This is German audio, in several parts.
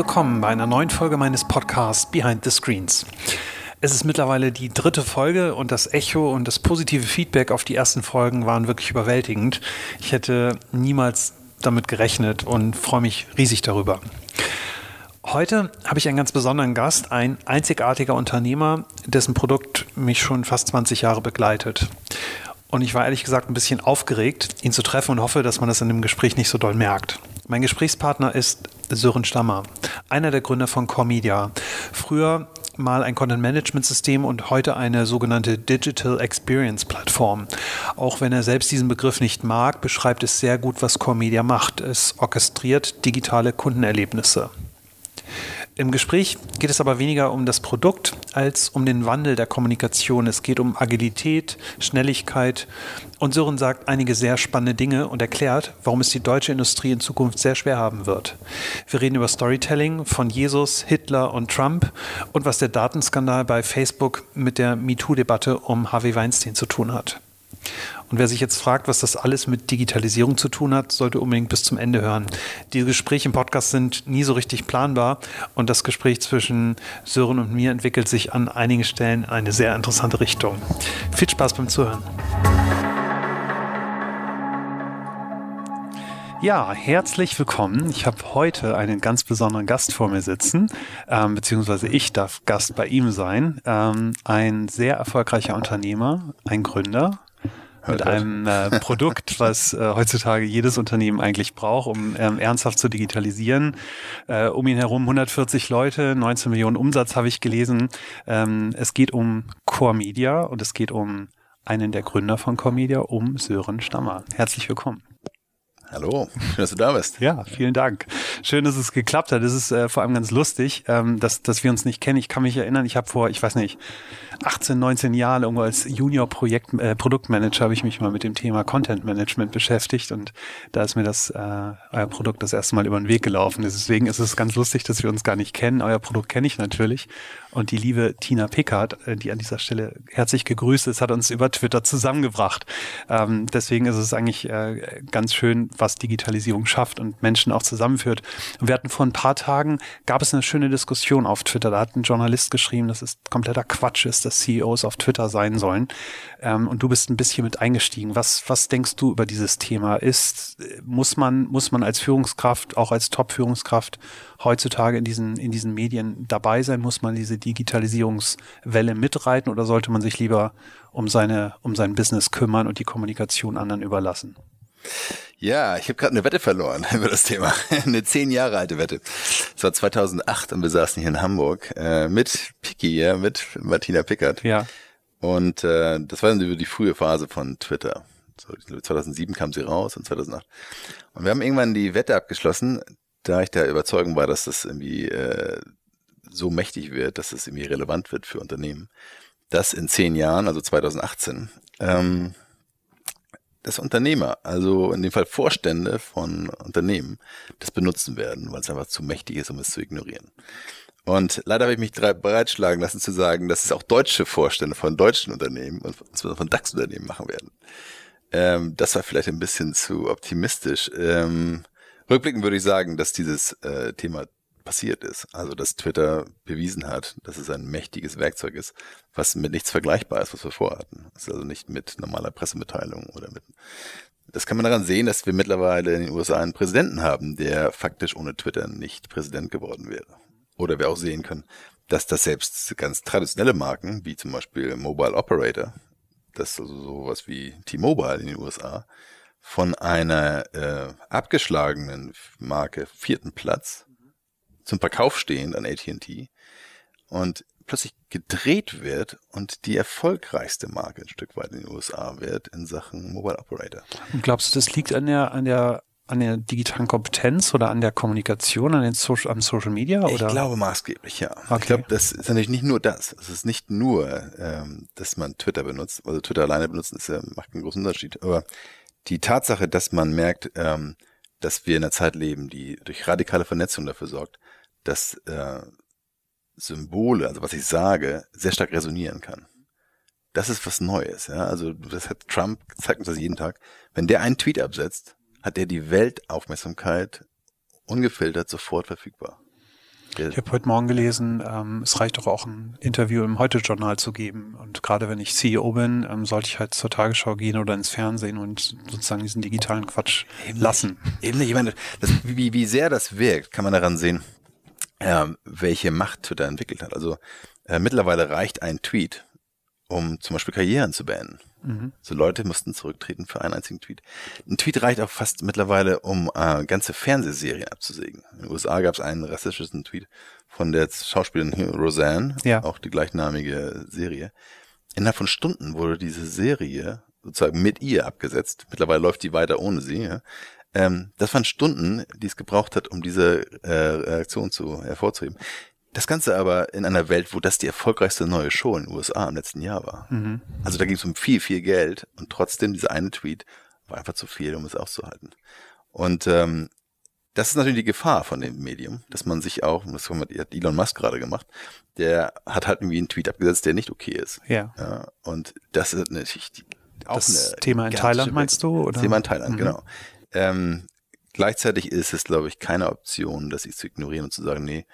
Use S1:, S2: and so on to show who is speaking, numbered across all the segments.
S1: Willkommen bei einer neuen Folge meines Podcasts Behind the Screens. Es ist mittlerweile die dritte Folge und das Echo und das positive Feedback auf die ersten Folgen waren wirklich überwältigend. Ich hätte niemals damit gerechnet und freue mich riesig darüber. Heute habe ich einen ganz besonderen Gast, ein einzigartiger Unternehmer, dessen Produkt mich schon fast 20 Jahre begleitet. Und ich war ehrlich gesagt ein bisschen aufgeregt, ihn zu treffen und hoffe, dass man das in dem Gespräch nicht so doll merkt. Mein Gesprächspartner ist Sören Stammer, einer der Gründer von Core Media. Früher mal ein Content Management System und heute eine sogenannte Digital Experience Plattform. Auch wenn er selbst diesen Begriff nicht mag, beschreibt es sehr gut, was Core Media macht. Es orchestriert digitale Kundenerlebnisse. Im Gespräch geht es aber weniger um das Produkt als um den Wandel der Kommunikation. Es geht um Agilität, Schnelligkeit und Sören sagt einige sehr spannende Dinge und erklärt, warum es die deutsche Industrie in Zukunft sehr schwer haben wird. Wir reden über Storytelling von Jesus, Hitler und Trump und was der Datenskandal bei Facebook mit der MeToo-Debatte um Harvey Weinstein zu tun hat. Und wer sich jetzt fragt, was das alles mit Digitalisierung zu tun hat, sollte unbedingt bis zum Ende hören. Die Gespräche im Podcast sind nie so richtig planbar und das Gespräch zwischen Sören und mir entwickelt sich an einigen Stellen in eine sehr interessante Richtung. Viel Spaß beim Zuhören. Ja, herzlich willkommen. Ich habe heute einen ganz besonderen Gast vor mir sitzen, ähm, beziehungsweise ich darf Gast bei ihm sein. Ähm, ein sehr erfolgreicher Unternehmer, ein Gründer, mit einem äh, Produkt, was äh, heutzutage jedes Unternehmen eigentlich braucht, um ähm, ernsthaft zu digitalisieren. Äh, um ihn herum 140 Leute, 19 Millionen Umsatz habe ich gelesen. Ähm, es geht um Core Media und es geht um einen der Gründer von Core Media, um Sören Stammer. Herzlich willkommen.
S2: Hallo, schön, dass du da bist.
S1: Ja, vielen Dank. Schön, dass es geklappt hat. Es ist äh, vor allem ganz lustig, ähm, dass, dass wir uns nicht kennen. Ich kann mich erinnern, ich habe vor, ich weiß nicht, 18, 19 Jahren irgendwo als Junior-Projekt, äh, Produktmanager habe ich mich mal mit dem Thema Content Management beschäftigt und da ist mir das, äh, euer Produkt das erste Mal über den Weg gelaufen. Deswegen ist es ganz lustig, dass wir uns gar nicht kennen. Euer Produkt kenne ich natürlich und die liebe Tina Pickard, äh, die an dieser Stelle herzlich gegrüßt ist, hat uns über Twitter zusammengebracht. Ähm, deswegen ist es eigentlich äh, ganz schön, was Digitalisierung schafft und Menschen auch zusammenführt. Und wir hatten vor ein paar Tagen, gab es eine schöne Diskussion auf Twitter. Da hat ein Journalist geschrieben, dass es kompletter Quatsch ist, dass CEOs auf Twitter sein sollen. Ähm, und du bist ein bisschen mit eingestiegen. Was, was denkst du über dieses Thema? Ist, muss man, muss man als Führungskraft, auch als Top-Führungskraft heutzutage in diesen, in diesen Medien dabei sein? Muss man diese Digitalisierungswelle mitreiten oder sollte man sich lieber um seine, um sein Business kümmern und die Kommunikation anderen überlassen?
S2: Ja, ich habe gerade eine Wette verloren über das Thema. eine zehn Jahre alte Wette. Es war 2008 und wir saßen hier in Hamburg äh, mit Piki, ja, mit Martina Pickert.
S1: Ja.
S2: Und äh, das war dann über die frühe Phase von Twitter. So, 2007 kam sie raus und 2008. Und wir haben irgendwann die Wette abgeschlossen, da ich der Überzeugung war, dass das irgendwie äh, so mächtig wird, dass es irgendwie relevant wird für Unternehmen, dass in zehn Jahren, also 2018, ähm, dass Unternehmer, also in dem Fall Vorstände von Unternehmen, das benutzen werden, weil es einfach zu mächtig ist, um es zu ignorieren. Und leider habe ich mich bereitschlagen lassen zu sagen, dass es auch deutsche Vorstände von deutschen Unternehmen und von DAX-Unternehmen machen werden. Ähm, das war vielleicht ein bisschen zu optimistisch. Ähm, rückblickend würde ich sagen, dass dieses äh, Thema passiert ist. Also, dass Twitter bewiesen hat, dass es ein mächtiges Werkzeug ist, was mit nichts vergleichbar ist, was wir vorhatten. Also nicht mit normaler Pressemitteilung oder mit. Das kann man daran sehen, dass wir mittlerweile in den USA einen Präsidenten haben, der faktisch ohne Twitter nicht Präsident geworden wäre. Oder wir auch sehen können, dass das selbst ganz traditionelle Marken, wie zum Beispiel Mobile Operator, das ist also sowas wie T-Mobile in den USA, von einer äh, abgeschlagenen Marke vierten Platz zum Verkauf stehend an AT&T und plötzlich gedreht wird und die erfolgreichste Marke ein Stück weit in den USA wird in Sachen Mobile Operator.
S1: Und glaubst du, das liegt an der, an der an der digitalen Kompetenz oder an der Kommunikation, an den Social, am Social Media? Oder?
S2: Ich glaube maßgeblich, ja. Okay. Ich glaube, das ist natürlich nicht nur das. Es ist nicht nur, ähm, dass man Twitter benutzt. Also Twitter alleine benutzen, ist, äh, macht einen großen Unterschied. Aber die Tatsache, dass man merkt, ähm, dass wir in einer Zeit leben, die durch radikale Vernetzung dafür sorgt, dass äh, Symbole, also was ich sage, sehr stark resonieren kann. Das ist was Neues, ja. Also das hat Trump zeigt uns das jeden Tag. Wenn der einen Tweet absetzt, hat er die Weltaufmerksamkeit ungefiltert sofort verfügbar.
S1: Ich habe heute Morgen gelesen, ähm, es reicht doch auch ein Interview im Heute-Journal zu geben. Und gerade wenn ich CEO bin, ähm, sollte ich halt zur Tagesschau gehen oder ins Fernsehen und sozusagen diesen digitalen Quatsch eben lassen.
S2: Nicht. Eben nicht. Ich meine, das, wie, wie sehr das wirkt, kann man daran sehen, äh, welche Macht Twitter entwickelt hat. Also äh, mittlerweile reicht ein Tweet, um zum Beispiel Karrieren zu beenden. Mhm. So Leute mussten zurücktreten für einen einzigen Tweet. Ein Tweet reicht auch fast mittlerweile, um äh, ganze Fernsehserien abzusägen. In den USA gab es einen rassistischen Tweet von der Schauspielerin Roseanne, ja. auch die gleichnamige Serie. Innerhalb von Stunden wurde diese Serie sozusagen mit ihr abgesetzt. Mittlerweile läuft die weiter ohne sie. Ja. Ähm, das waren Stunden, die es gebraucht hat, um diese äh, Reaktion zu hervorzuheben. Das Ganze aber in einer Welt, wo das die erfolgreichste neue Show in den USA im letzten Jahr war. Mhm. Also da ging es um viel, viel Geld und trotzdem dieser eine Tweet war einfach zu viel, um es auszuhalten. Und ähm, das ist natürlich die Gefahr von dem Medium, dass man sich auch, das hat Elon Musk gerade gemacht, der hat halt irgendwie einen Tweet abgesetzt, der nicht okay ist.
S1: Ja.
S2: ja und das ist natürlich
S1: die, auch das Thema in Thailand meinst du? Oder?
S2: Thema in Thailand, mhm. genau. Ähm, gleichzeitig ist es, glaube ich, keine Option, das zu ignorieren und zu sagen, nee,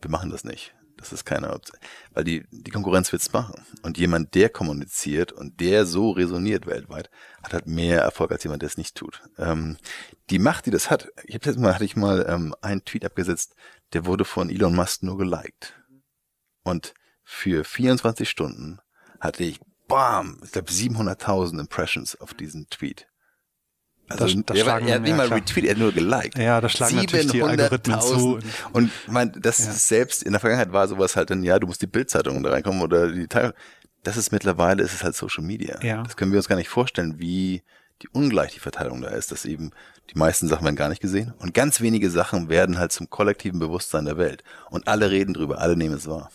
S2: wir machen das nicht. Das ist keine Option. Weil die, die Konkurrenz wird's machen. Und jemand, der kommuniziert und der so resoniert weltweit, hat halt mehr Erfolg als jemand, der es nicht tut. Ähm, die Macht, die das hat, ich habe jetzt mal, hatte ich mal ähm, einen Tweet abgesetzt, der wurde von Elon Musk nur geliked. Und für 24 Stunden hatte ich, bam, ich glaube 700.000 Impressions auf diesen Tweet. Also das, das er, er hat nicht mal retweet, er hat nur geliked.
S1: Ja, das schlagen natürlich die Algorithmen zu.
S2: Und mein, das ja. selbst in der Vergangenheit war sowas halt dann, ja, du musst die Bildzeitung da reinkommen oder die Teil. Das ist mittlerweile, ist es halt Social Media. Ja. Das können wir uns gar nicht vorstellen, wie die ungleich die Verteilung da ist, dass eben die meisten Sachen werden gar nicht gesehen und ganz wenige Sachen werden halt zum kollektiven Bewusstsein der Welt und alle reden drüber, alle nehmen es wahr.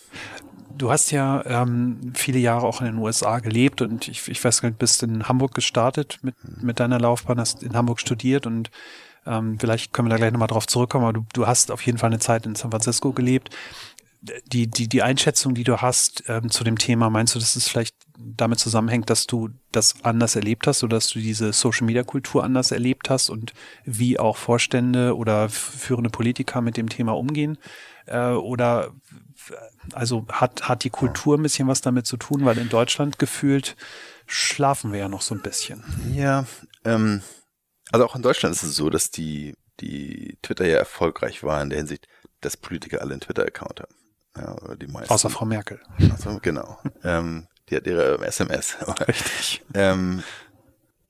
S1: Du hast ja ähm, viele Jahre auch in den USA gelebt und ich, ich weiß gar nicht, bist in Hamburg gestartet mit, mit deiner Laufbahn, hast in Hamburg studiert und ähm, vielleicht können wir da gleich nochmal drauf zurückkommen, aber du, du hast auf jeden Fall eine Zeit in San Francisco gelebt. Die, die, die Einschätzung, die du hast ähm, zu dem Thema, meinst du, dass es vielleicht damit zusammenhängt, dass du das anders erlebt hast oder dass du diese Social Media Kultur anders erlebt hast und wie auch Vorstände oder führende Politiker mit dem Thema umgehen? Äh, oder also hat, hat die Kultur ein bisschen was damit zu tun, weil in Deutschland gefühlt schlafen wir ja noch so ein bisschen.
S2: Ja, ähm, also auch in Deutschland ist es so, dass die, die Twitter ja erfolgreich war in der Hinsicht, dass Politiker alle einen Twitter-Account haben.
S1: Ja, oder die meisten. Außer Frau Merkel.
S2: Also, genau. ähm, die hat ihre SMS.
S1: Richtig.
S2: ähm,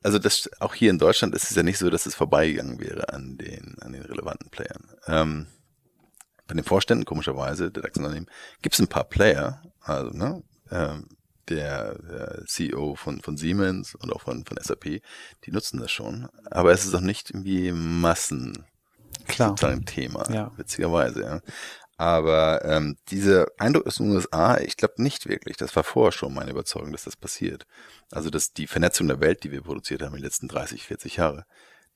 S2: also das, auch hier in Deutschland ist es ja nicht so, dass es vorbeigegangen wäre an den, an den relevanten Playern. Ähm, bei den Vorständen, komischerweise, der DAX-Unternehmen, gibt es ein paar Player, also ne, ähm, der, der CEO von, von Siemens und auch von, von SAP, die nutzen das schon. Aber es ist auch nicht irgendwie Massen
S1: Klar.
S2: sozusagen Thema, ja. witzigerweise. Ja. Aber ähm, dieser Eindruck aus den USA, ich glaube nicht wirklich. Das war vorher schon meine Überzeugung, dass das passiert. Also dass die Vernetzung der Welt, die wir produziert haben in den letzten 30, 40 Jahre,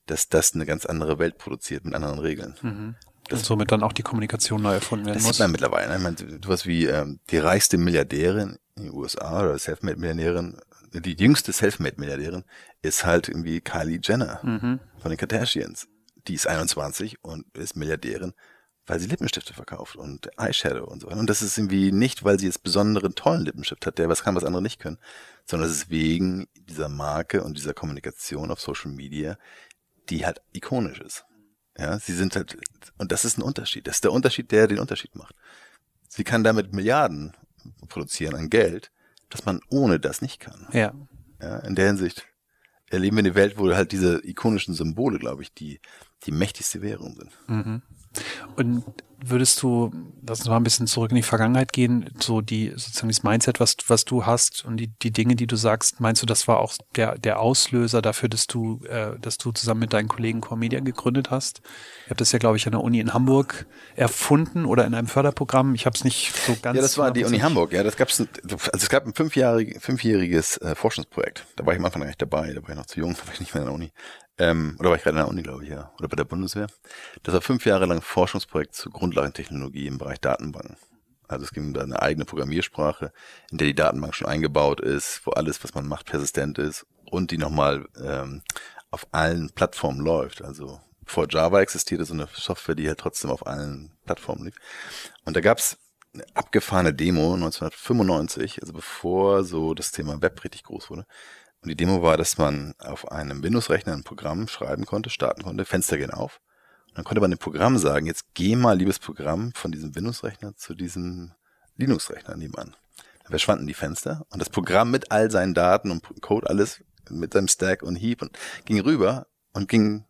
S2: dass das eine ganz andere Welt produziert mit anderen Regeln. Mhm.
S1: Und somit dann auch die Kommunikation neu erfunden werden
S2: das
S1: muss.
S2: Das sieht man mittlerweile. Ne? Ich meine, sowas wie ähm, die reichste Milliardärin in den USA oder Selfmade-Milliardärin, die jüngste Selfmade-Milliardärin ist halt irgendwie Kylie Jenner mhm. von den Kardashians. Die ist 21 und ist Milliardärin, weil sie Lippenstifte verkauft und Eyeshadow und so weiter. Und das ist irgendwie nicht, weil sie jetzt besonderen tollen Lippenstift hat, der was kann, was andere nicht können, sondern es ist wegen dieser Marke und dieser Kommunikation auf Social Media, die halt ikonisch ist. Ja, sie sind halt, und das ist ein Unterschied. Das ist der Unterschied, der den Unterschied macht. Sie kann damit Milliarden produzieren an Geld, dass man ohne das nicht kann.
S1: Ja.
S2: Ja, in der Hinsicht erleben wir eine Welt, wo halt diese ikonischen Symbole, glaube ich, die, die mächtigste Währung sind.
S1: Mhm. Und würdest du, lass uns mal ein bisschen zurück in die Vergangenheit gehen, so die, sozusagen das Mindset, was, was du hast und die, die Dinge, die du sagst, meinst du, das war auch der, der Auslöser dafür, dass du, äh, dass du zusammen mit deinen Kollegen Core Media gegründet hast? Ihr habt das ja, glaube ich, an der Uni in Hamburg erfunden oder in einem Förderprogramm. Ich habe es nicht so ganz.
S2: Ja, das war die Uni Hamburg, ja. Das gab's, also es gab ein fünfjährig, fünfjähriges äh, Forschungsprojekt. Da war ich am Anfang gar nicht dabei, da war ich noch zu jung, da war ich nicht mehr in der Uni. Ähm, oder war ich gerade in der Uni, glaube ich, ja. Oder bei der Bundeswehr. Das war fünf Jahre lang Forschungsprojekt zur Grundlagentechnologie im Bereich Datenbanken. Also es ging um eine eigene Programmiersprache, in der die Datenbank schon eingebaut ist, wo alles, was man macht, persistent ist und die nochmal ähm, auf allen Plattformen läuft. Also bevor Java existierte, so eine Software, die halt trotzdem auf allen Plattformen lief. Und da gab's eine abgefahrene Demo 1995, also bevor so das Thema Web richtig groß wurde. Und die Demo war, dass man auf einem Windows-Rechner ein Programm schreiben konnte, starten konnte, Fenster gehen auf. Und dann konnte man dem Programm sagen, jetzt geh mal, liebes Programm, von diesem Windows-Rechner zu diesem Linux-Rechner nebenan. Da verschwanden die Fenster und das Programm mit all seinen Daten und Code, alles mit seinem Stack und Heap und ging rüber und ging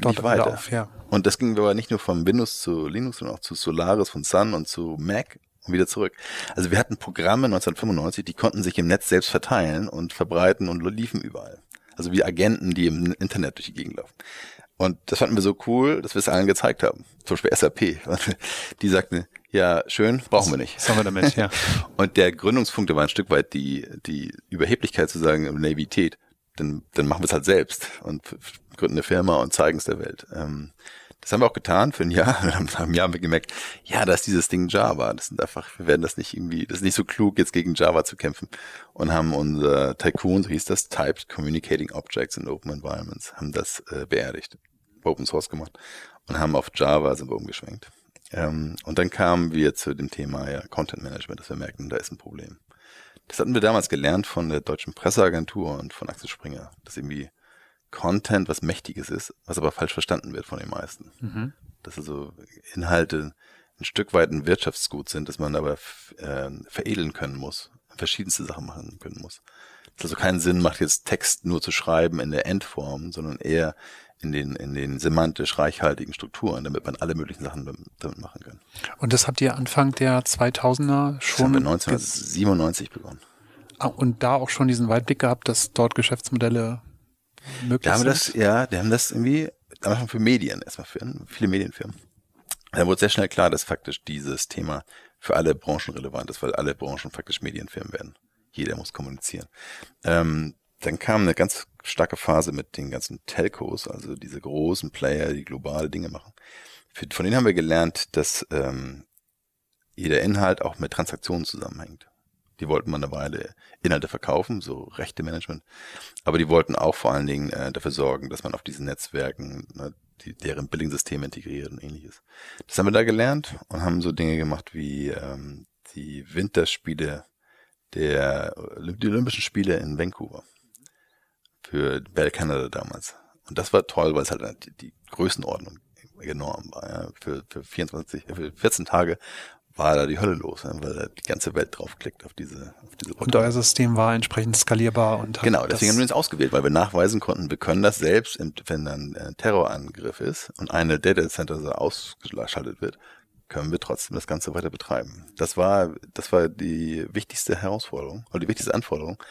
S1: Dort
S2: nicht weiter.
S1: Auf, ja.
S2: Und das ging aber nicht nur vom Windows zu Linux, sondern auch zu Solaris, von Sun und zu Mac und wieder zurück. Also wir hatten Programme 1995, die konnten sich im Netz selbst verteilen und verbreiten und liefen überall. Also wie Agenten, die im Internet durch die Gegend laufen. Und das fanden wir so cool, dass wir es allen gezeigt haben. Zum Beispiel SAP. Die sagten, ja, schön, brauchen wir nicht.
S1: Was haben wir damit, ja.
S2: Und der Gründungspunkt war ein Stück weit die, die Überheblichkeit zu sagen, Naivität. Dann, dann machen wir es halt selbst und gründen eine Firma und zeigen es der Welt. Ähm, das haben wir auch getan für ein Jahr. Nach einem Jahr haben wir gemerkt, ja, da ist dieses Ding Java. Das sind einfach, wir werden das nicht irgendwie, das ist nicht so klug, jetzt gegen Java zu kämpfen. Und haben unser Tycoon, so hieß das, Typed Communicating Objects in Open Environments, haben das äh, beerdigt, Open Source gemacht und haben auf Java sind wir umgeschwenkt. Ähm, und dann kamen wir zu dem Thema ja, Content Management, dass wir merkten, da ist ein Problem. Das hatten wir damals gelernt von der deutschen Presseagentur und von Axel Springer, dass irgendwie Content was Mächtiges ist, was aber falsch verstanden wird von den meisten. Mhm. Dass also Inhalte ein Stück weit ein Wirtschaftsgut sind, dass man aber äh, veredeln können muss, verschiedenste Sachen machen können muss. Dass also keinen Sinn macht, jetzt Text nur zu schreiben in der Endform, sondern eher in den, in den semantisch reichhaltigen Strukturen, damit man alle möglichen Sachen damit machen kann.
S1: Und das habt ihr Anfang der 2000er schon? Das haben
S2: wir 1997 begonnen.
S1: Ah, und da auch schon diesen Weitblick gehabt, dass dort Geschäftsmodelle möglich
S2: da haben das, ja, die haben das irgendwie am Anfang für Medien erstmal für viele Medienfirmen. Da wurde sehr schnell klar, dass faktisch dieses Thema für alle Branchen relevant ist, weil alle Branchen faktisch Medienfirmen werden. Jeder muss kommunizieren. Ähm, dann kam eine ganz starke Phase mit den ganzen Telcos, also diese großen Player, die globale Dinge machen. Für, von denen haben wir gelernt, dass ähm, jeder Inhalt auch mit Transaktionen zusammenhängt. Die wollten mal eine Weile Inhalte verkaufen, so Rechte Management. Aber die wollten auch vor allen Dingen äh, dafür sorgen, dass man auf diesen Netzwerken ne, die, deren Billing-Systeme integriert und ähnliches. Das haben wir da gelernt und haben so Dinge gemacht wie ähm, die Winterspiele der die Olympischen Spiele in Vancouver für Bell Canada damals. Und das war toll, weil es halt die, die Größenordnung enorm war. Ja. Für, für 24, für 14 Tage war da die Hölle los, weil da die ganze Welt draufklickt auf diese, auf diese
S1: Portale. Und euer System war entsprechend skalierbar und
S2: Genau, deswegen haben wir uns ausgewählt, weil wir nachweisen konnten, wir können das selbst, wenn dann ein Terrorangriff ist und eine Data Center so ausgeschaltet wird, können wir trotzdem das Ganze weiter betreiben. Das war, das war die wichtigste Herausforderung oder die wichtigste Anforderung,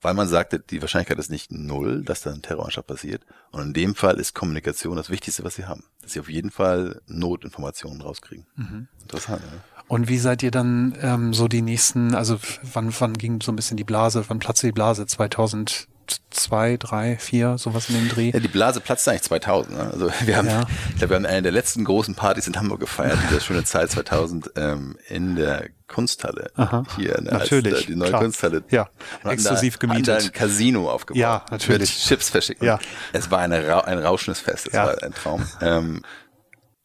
S2: weil man sagte, die Wahrscheinlichkeit ist nicht null, dass da ein Terroranschlag passiert. Und in dem Fall ist Kommunikation das Wichtigste, was sie haben. Dass sie auf jeden Fall Notinformationen rauskriegen. Mhm.
S1: Interessant, ne? Und wie seid ihr dann ähm, so die nächsten, also wann, wann ging so ein bisschen die Blase, wann platzte die Blase? 2000, zwei, drei, vier, sowas in dem Dreh.
S2: Ja, die Blase platzte eigentlich 2000. Ne? Also wir haben, ja. ich glaube, wir haben eine der letzten großen Partys in Hamburg gefeiert, diese schöne Zeit 2000 ähm, in der Kunsthalle
S1: Aha,
S2: hier,
S1: ne, natürlich, als,
S2: die neue klar. Kunsthalle.
S1: Ja, exklusiv da, gemietet.
S2: ein Casino aufgebaut.
S1: Ja, natürlich.
S2: Mit Chips verschicken.
S1: Ja.
S2: Es war eine, ein rauschendes Fest. Es ja. war ein Traum. Ähm,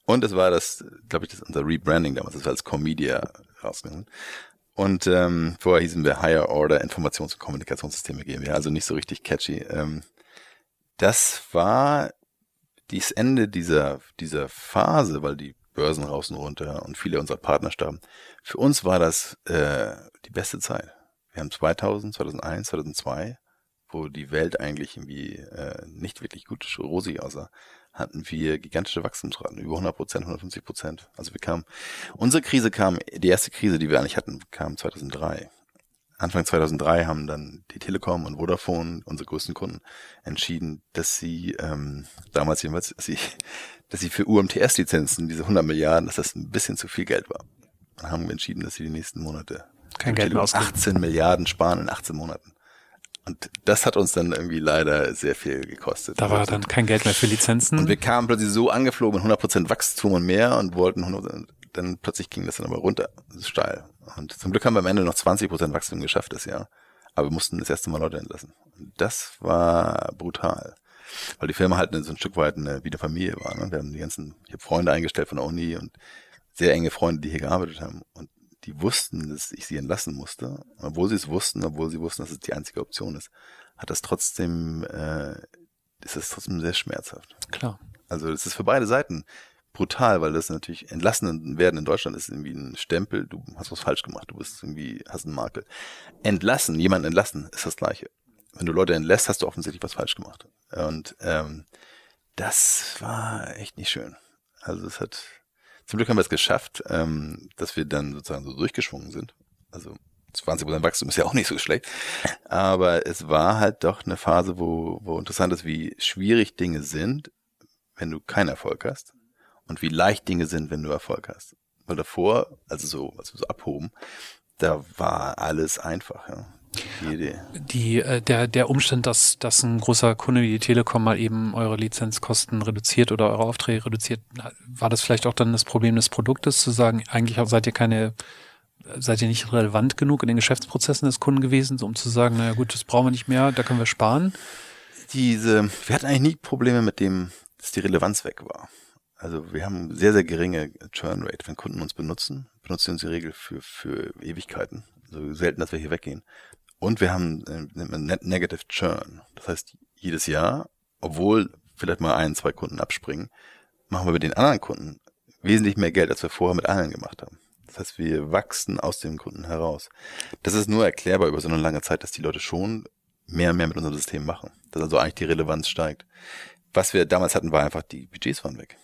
S2: und es war das, glaube ich, das unser Rebranding damals. Das war als Comedia rausgegangen. Und ähm, vorher hießen wir Higher Order Informations- und Kommunikationssysteme GmbH, also nicht so richtig catchy. Ähm, das war das Ende dieser, dieser Phase, weil die Börsen raus und runter und viele unserer Partner starben. Für uns war das äh, die beste Zeit. Wir haben 2000, 2001, 2002, wo die Welt eigentlich irgendwie äh, nicht wirklich gut rosig aussah, hatten wir gigantische Wachstumsraten, über 100 Prozent, 150 Prozent. Also wir kamen, unsere Krise kam, die erste Krise, die wir eigentlich hatten, kam 2003. Anfang 2003 haben dann die Telekom und Vodafone, unsere größten Kunden, entschieden, dass sie ähm, damals jedenfalls, dass sie, dass sie für UMTS-Lizenzen diese 100 Milliarden, dass das ein bisschen zu viel Geld war. Dann haben wir entschieden, dass sie die nächsten Monate
S1: kein Geld mehr
S2: 18 Milliarden sparen in 18 Monaten. Und das hat uns dann irgendwie leider sehr viel gekostet.
S1: Da war dann kein Geld mehr für Lizenzen.
S2: Und wir kamen plötzlich so angeflogen mit 100% Wachstum und mehr und wollten 100%, dann plötzlich ging das dann aber runter, steil. Und zum Glück haben wir am Ende noch 20% Wachstum geschafft das Jahr. Aber wir mussten das erste Mal Leute entlassen. Und das war brutal. weil die Firma halt so ein Stück weit eine, wie eine Familie war. Ne? Wir haben die ganzen, ich habe Freunde eingestellt von der Uni und sehr enge Freunde, die hier gearbeitet haben. Und die wussten, dass ich sie entlassen musste. Obwohl sie es wussten, obwohl sie wussten, dass es die einzige Option ist, hat das trotzdem, äh, ist das trotzdem sehr schmerzhaft.
S1: Klar.
S2: Also es ist für beide Seiten brutal, weil das natürlich entlassen werden in Deutschland ist irgendwie ein Stempel, du hast was falsch gemacht, du bist irgendwie, hast einen Makel. Entlassen, jemanden entlassen, ist das gleiche. Wenn du Leute entlässt, hast du offensichtlich was falsch gemacht. Und ähm, das war echt nicht schön. Also es hat, zum Glück haben wir es geschafft, ähm, dass wir dann sozusagen so durchgeschwungen sind. Also 20% Wachstum ist ja auch nicht so schlecht. Aber es war halt doch eine Phase, wo, wo interessant ist, wie schwierig Dinge sind, wenn du keinen Erfolg hast und wie leicht Dinge sind, wenn du Erfolg hast. Weil davor, also so, also so abhoben, da war alles einfach, ja.
S1: Jede. Die, äh, der, der Umstand, dass, dass ein großer Kunde wie die Telekom mal eben eure Lizenzkosten reduziert oder eure Aufträge reduziert, war das vielleicht auch dann das Problem des Produktes, zu sagen, eigentlich seid ihr keine, seid ihr nicht relevant genug in den Geschäftsprozessen des Kunden gewesen, um zu sagen, naja gut, das brauchen wir nicht mehr, da können wir sparen?
S2: Diese, wir hatten eigentlich nie Probleme mit dem, dass die Relevanz weg war. Also wir haben sehr, sehr geringe Churn Rate. Wenn Kunden uns benutzen, benutzen sie uns in der Regel für, für Ewigkeiten. Also selten, dass wir hier weggehen. Und wir haben äh, Negative Churn. Das heißt, jedes Jahr, obwohl vielleicht mal ein, zwei Kunden abspringen, machen wir mit den anderen Kunden wesentlich mehr Geld, als wir vorher mit allen gemacht haben. Das heißt, wir wachsen aus dem Kunden heraus. Das ist nur erklärbar über so eine lange Zeit, dass die Leute schon mehr und mehr mit unserem System machen. Dass also eigentlich die Relevanz steigt. Was wir damals hatten, war einfach, die Budgets waren weg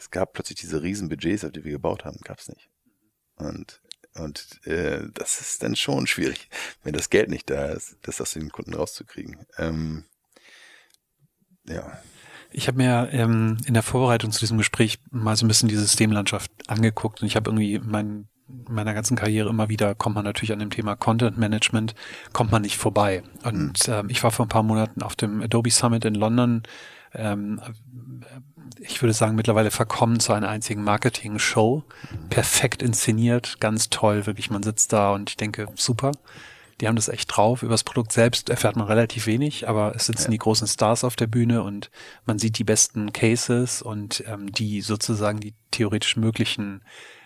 S2: es gab plötzlich diese riesen Budgets, auf die wir gebaut haben, gab es nicht. Und und äh, das ist dann schon schwierig, wenn das Geld nicht da ist, das aus den Kunden rauszukriegen. Ähm,
S1: ja. Ich habe mir ähm, in der Vorbereitung zu diesem Gespräch mal so ein bisschen die Systemlandschaft angeguckt und ich habe irgendwie mein, meiner ganzen Karriere immer wieder kommt man natürlich an dem Thema Content Management kommt man nicht vorbei. Und mhm. ähm, ich war vor ein paar Monaten auf dem Adobe Summit in London ähm, ich würde sagen, mittlerweile verkommen zu einer einzigen Marketing-Show. Perfekt inszeniert, ganz toll, wirklich. Man sitzt da und ich denke, super. Die haben das echt drauf. Über das Produkt selbst erfährt man relativ wenig, aber es sitzen ja. die großen Stars auf der Bühne und man sieht die besten Cases und ähm, die sozusagen die theoretisch möglichen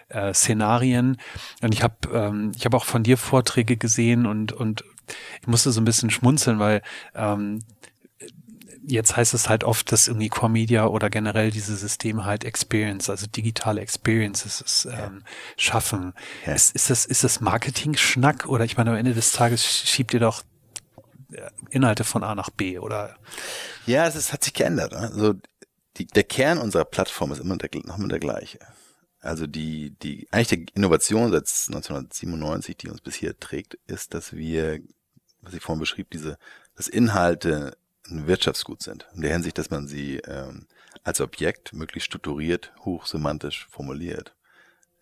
S1: äh, Szenarien. Und ich habe ähm, ich habe auch von dir Vorträge gesehen und und ich musste so ein bisschen schmunzeln, weil ähm, jetzt heißt es halt oft, dass irgendwie Core Media oder generell diese Systeme halt Experience, also digitale Experiences ähm, schaffen. Ja. Ist, ist, das, ist das Marketing-Schnack oder ich meine, am Ende des Tages schiebt ihr doch äh, Inhalte von A nach B oder?
S2: Ja, es ist, hat sich geändert. Ne? Also die, der Kern unserer Plattform ist immer der, noch immer der gleiche. Also die, die, eigentlich die Innovation seit 1997, die uns bis hier trägt, ist, dass wir, was ich vorhin beschrieb, diese, dass Inhalte ein Wirtschaftsgut sind. In der Hinsicht, dass man sie ähm, als Objekt möglichst strukturiert, hochsemantisch formuliert.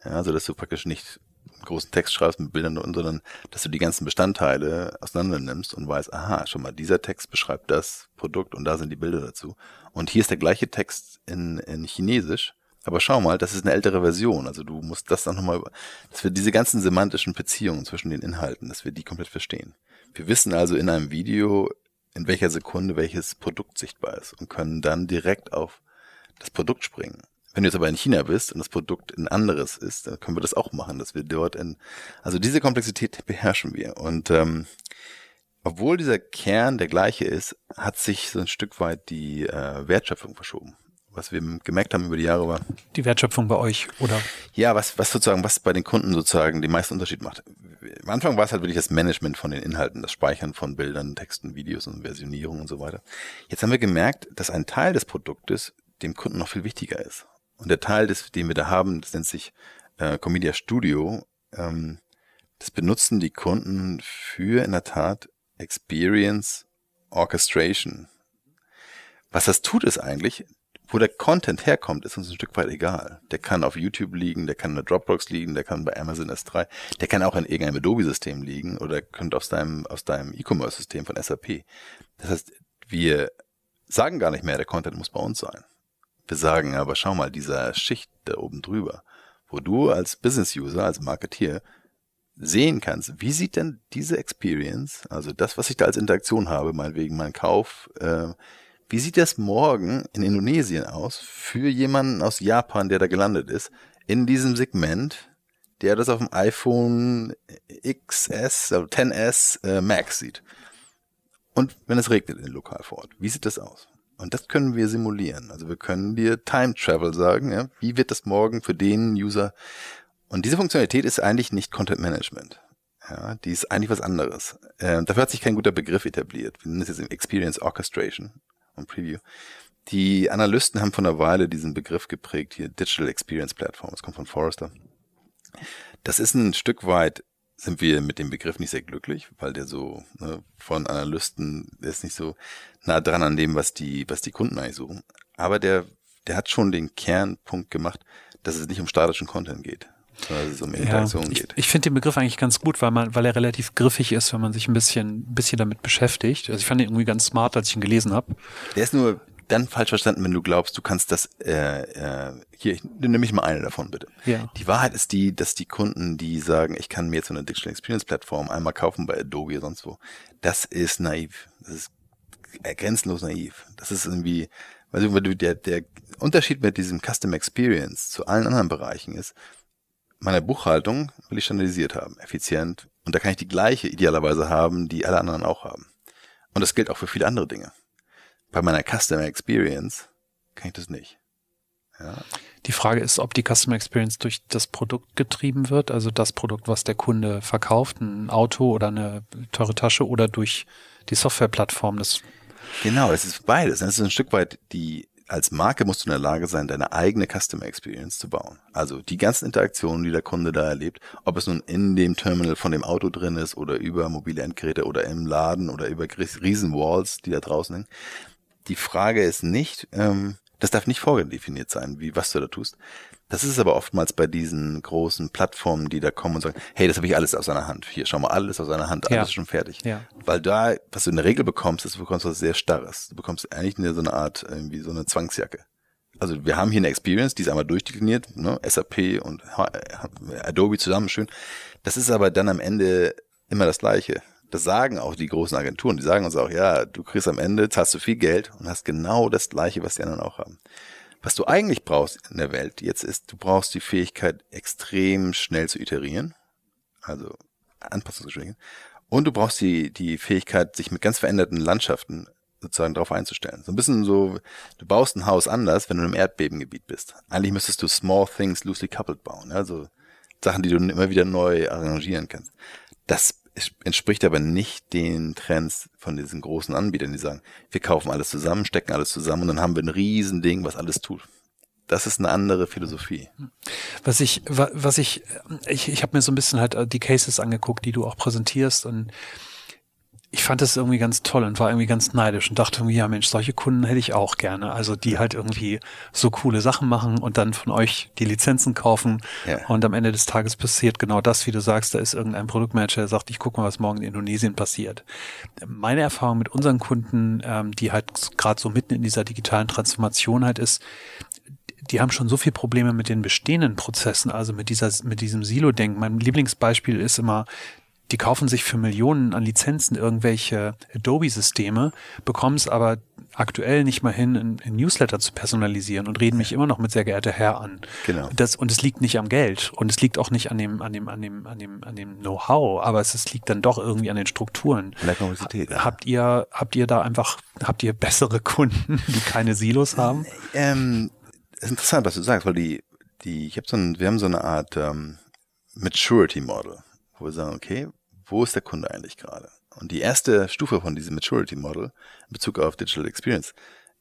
S2: Ja, also dass du praktisch nicht einen großen Text schreibst mit Bildern, sondern dass du die ganzen Bestandteile auseinander nimmst und weißt, aha, schon mal, dieser Text beschreibt das Produkt und da sind die Bilder dazu. Und hier ist der gleiche Text in, in Chinesisch, aber schau mal, das ist eine ältere Version. Also du musst das dann nochmal, dass wir diese ganzen semantischen Beziehungen zwischen den Inhalten, dass wir die komplett verstehen. Wir wissen also in einem Video, in welcher Sekunde welches Produkt sichtbar ist und können dann direkt auf das Produkt springen. Wenn du jetzt aber in China bist und das Produkt ein anderes ist, dann können wir das auch machen, dass wir dort in, also diese Komplexität beherrschen wir. Und ähm, obwohl dieser Kern der gleiche ist, hat sich so ein Stück weit die äh, Wertschöpfung verschoben was wir gemerkt haben über die Jahre war.
S1: Die Wertschöpfung bei euch, oder?
S2: Ja, was, was sozusagen, was bei den Kunden sozusagen den meisten Unterschied macht. Am Anfang war es halt wirklich das Management von den Inhalten, das Speichern von Bildern, Texten, Videos und Versionierung und so weiter. Jetzt haben wir gemerkt, dass ein Teil des Produktes dem Kunden noch viel wichtiger ist. Und der Teil, des, den wir da haben, das nennt sich äh, Comedia Studio, ähm, das benutzen die Kunden für in der Tat Experience Orchestration. Was das tut, ist eigentlich, wo der Content herkommt, ist uns ein Stück weit egal. Der kann auf YouTube liegen, der kann in der Dropbox liegen, der kann bei Amazon S3, der kann auch in irgendeinem Adobe-System liegen oder könnte aus deinem, aus deinem E-Commerce-System von SAP. Das heißt, wir sagen gar nicht mehr, der Content muss bei uns sein. Wir sagen aber, schau mal, dieser Schicht da oben drüber, wo du als Business-User, als Marketeer sehen kannst, wie sieht denn diese Experience, also das, was ich da als Interaktion habe, meinetwegen mein Kauf, äh, wie sieht das morgen in Indonesien aus für jemanden aus Japan, der da gelandet ist, in diesem Segment, der das auf dem iPhone XS, also 10S äh, Max sieht. Und wenn es regnet in lokal vor Ort, wie sieht das aus? Und das können wir simulieren. Also wir können dir Time Travel sagen, ja, wie wird das morgen für den User? Und diese Funktionalität ist eigentlich nicht Content Management. Ja, die ist eigentlich was anderes. Äh, dafür hat sich kein guter Begriff etabliert. Wir nennen es jetzt Experience Orchestration und Preview. Die Analysten haben von einer Weile diesen Begriff geprägt, hier Digital Experience Platform, das kommt von Forrester. Das ist ein Stück weit, sind wir mit dem Begriff nicht sehr glücklich, weil der so ne, von Analysten, der ist nicht so nah dran an dem, was die, was die Kunden eigentlich suchen. Aber der, der hat schon den Kernpunkt gemacht, dass es nicht um statischen Content geht, dass es um Interaktion
S1: ja, ich,
S2: geht.
S1: Ich finde den Begriff eigentlich ganz gut, weil man, weil er relativ griffig ist, wenn man sich ein bisschen, bisschen damit beschäftigt. Also ich fand ihn irgendwie ganz smart, als ich ihn gelesen habe.
S2: Der ist nur dann falsch verstanden, wenn du glaubst, du kannst das, äh, äh, hier, nimm mich mal eine davon bitte.
S1: Ja.
S2: Die Wahrheit ist die, dass die Kunden, die sagen, ich kann mir jetzt so eine Digital Experience Plattform einmal kaufen bei Adobe oder sonst wo, das ist naiv. Das ist grenzenlos naiv. Das ist irgendwie, weil du, der, der Unterschied mit diesem Custom Experience zu allen anderen Bereichen ist, meine Buchhaltung will ich standardisiert haben, effizient. Und da kann ich die gleiche idealerweise haben, die alle anderen auch haben. Und das gilt auch für viele andere Dinge. Bei meiner Customer Experience kann ich das nicht. Ja.
S1: Die Frage ist, ob die Customer Experience durch das Produkt getrieben wird, also das Produkt, was der Kunde verkauft, ein Auto oder eine teure Tasche oder durch die Softwareplattform. Das
S2: genau, es ist beides. Es ist ein Stück weit die als Marke musst du in der Lage sein, deine eigene Customer Experience zu bauen. Also die ganzen Interaktionen, die der Kunde da erlebt, ob es nun in dem Terminal von dem Auto drin ist oder über mobile Endgeräte oder im Laden oder über riesen Walls, die da draußen hängen. Die Frage ist nicht, ähm, das darf nicht vorgedefiniert sein, wie was du da tust. Das ist aber oftmals bei diesen großen Plattformen, die da kommen und sagen, hey, das habe ich alles aus seiner Hand. Hier, schau mal, alles aus seiner Hand, alles
S1: Ja.
S2: ist schon fertig.
S1: Ja.
S2: Weil da, was du in der Regel bekommst, ist, du bekommst was sehr Starres. Du bekommst eigentlich nur so eine Art, irgendwie so eine Zwangsjacke. Also wir haben hier eine Experience, die ist einmal durchdekliniert, ne? SAP und H- Adobe zusammen, schön. Das ist aber dann am Ende immer das Gleiche. Das sagen auch die großen Agenturen. Die sagen uns auch, ja, du kriegst am Ende, zahlst du viel Geld und hast genau das Gleiche, was die anderen auch haben. Was du eigentlich brauchst in der Welt jetzt ist, du brauchst die Fähigkeit, extrem schnell zu iterieren. Also Anpassungsgeschwindigkeit. Und du brauchst die, die Fähigkeit, sich mit ganz veränderten Landschaften sozusagen darauf einzustellen. So ein bisschen so, du baust ein Haus anders, wenn du im Erdbebengebiet bist. Eigentlich müsstest du small things loosely coupled bauen. Also Sachen, die du immer wieder neu arrangieren kannst. Das entspricht aber nicht den Trends von diesen großen Anbietern, die sagen, wir kaufen alles zusammen, stecken alles zusammen und dann haben wir ein Riesending, was alles tut. Das ist eine andere Philosophie.
S1: Was ich, wa- was ich, ich, ich habe mir so ein bisschen halt äh, die Cases angeguckt, die du auch präsentierst und ich fand das irgendwie ganz toll und war irgendwie ganz neidisch und dachte irgendwie, ja Mensch, solche Kunden hätte ich auch gerne. Also die halt irgendwie so coole Sachen machen und dann von euch die Lizenzen kaufen
S2: Ja.
S1: und am Ende des Tages passiert genau das, wie du sagst, da ist irgendein Produktmanager, der sagt, ich gucke mal, was morgen in Indonesien passiert. Meine Erfahrung mit unseren Kunden, ähm, die halt gerade so mitten in dieser digitalen Transformation halt ist, die haben schon so viel Probleme mit den bestehenden Prozessen, also mit dieser, mit diesem Silo-Denken. Mein Lieblingsbeispiel ist immer, die kaufen sich für Millionen an Lizenzen irgendwelche Adobe-Systeme, bekommen es aber aktuell nicht mal hin, ein, Newsletter zu personalisieren und reden mich immer noch mit sehr geehrter Herr an.
S2: Genau.
S1: Das, und es liegt nicht am Geld und es liegt auch nicht an dem, an dem, an dem, an dem, an dem Know-how, aber es, es liegt dann doch irgendwie an den Strukturen.
S2: An der Komplexität. ja.
S1: Habt ihr, habt ihr da einfach, habt ihr bessere Kunden, die keine Silos haben?
S2: Ähm, ist interessant, was du sagst, weil die, die, ich habe so ein, wir haben so eine Art ähm, Maturity Model, wo wir sagen, okay, wo ist der Kunde eigentlich gerade? Und die erste Stufe von diesem Maturity Model in Bezug auf Digital Experience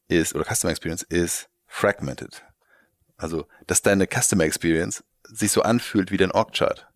S2: ist, oder Customer Experience, ist fragmented. Also, dass deine Customer Experience sich so anfühlt wie dein Org-Chart.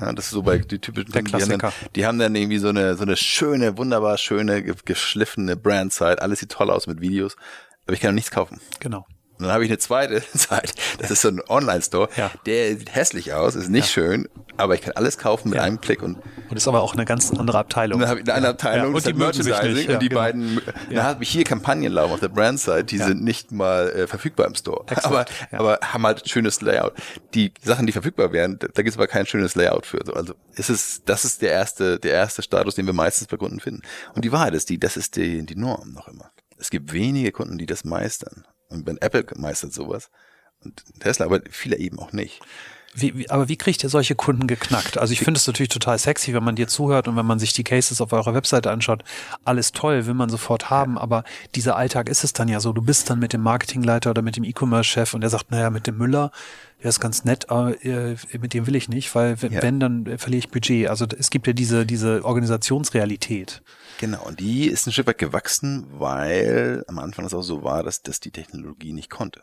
S2: Ja, das ist so bei die typischen Kunden, die haben, dann, die haben dann irgendwie so eine, so eine schöne, wunderbar schöne, ge- geschliffene Brand-Site. Alles sieht toll aus mit Videos. Aber ich kann noch nichts kaufen.
S1: Genau.
S2: Und dann habe ich eine zweite Seite. Das ist so ein Online-Store.
S1: Ja.
S2: Der sieht hässlich aus, ist nicht schön, aber ich kann alles kaufen mit
S1: Ja.
S2: einem Klick. Und,
S1: Und ist aber auch eine ganz andere Abteilung.
S2: und dann habe ich eine Abteilung,
S1: Ja, und die
S2: ist Merchandising
S1: nicht. Ja,
S2: und die
S1: genau.
S2: beiden. Dann habe ich hier Kampagnen laufen auf der Brand-Site, die
S1: Ja.
S2: sind nicht mal äh, verfügbar im Store.
S1: Exakt,
S2: aber,
S1: ja.
S2: aber haben halt ein schönes Layout. Die Sachen, die verfügbar wären, da gibt es aber kein schönes Layout für. So, Also ist es, das ist der erste, der erste Status, den wir meistens bei Kunden finden. Und die Wahrheit ist die, das ist die, die Norm noch immer. es gibt wenige Kunden, die das meistern. Und wenn Apple meistert sowas und Tesla, aber viele eben auch nicht.
S1: Wie, wie, aber wie kriegt ihr solche Kunden geknackt? Also ich finde es natürlich total sexy, wenn man dir zuhört und wenn man sich die Cases auf eurer Webseite anschaut. Alles toll, will man sofort haben, aber dieser Alltag ist es dann ja so. Du bist dann mit dem Marketingleiter oder mit dem E-Commerce-Chef und der sagt, naja, mit dem Müller, der ist ganz nett, aber äh, mit dem will ich nicht, weil wenn, ja. wenn dann verliere ich Budget. Also es gibt ja diese, diese Organisationsrealität.
S2: Genau, und die ist ein Stück weit gewachsen, weil am Anfang es auch so war, dass das die Technologie nicht konnte.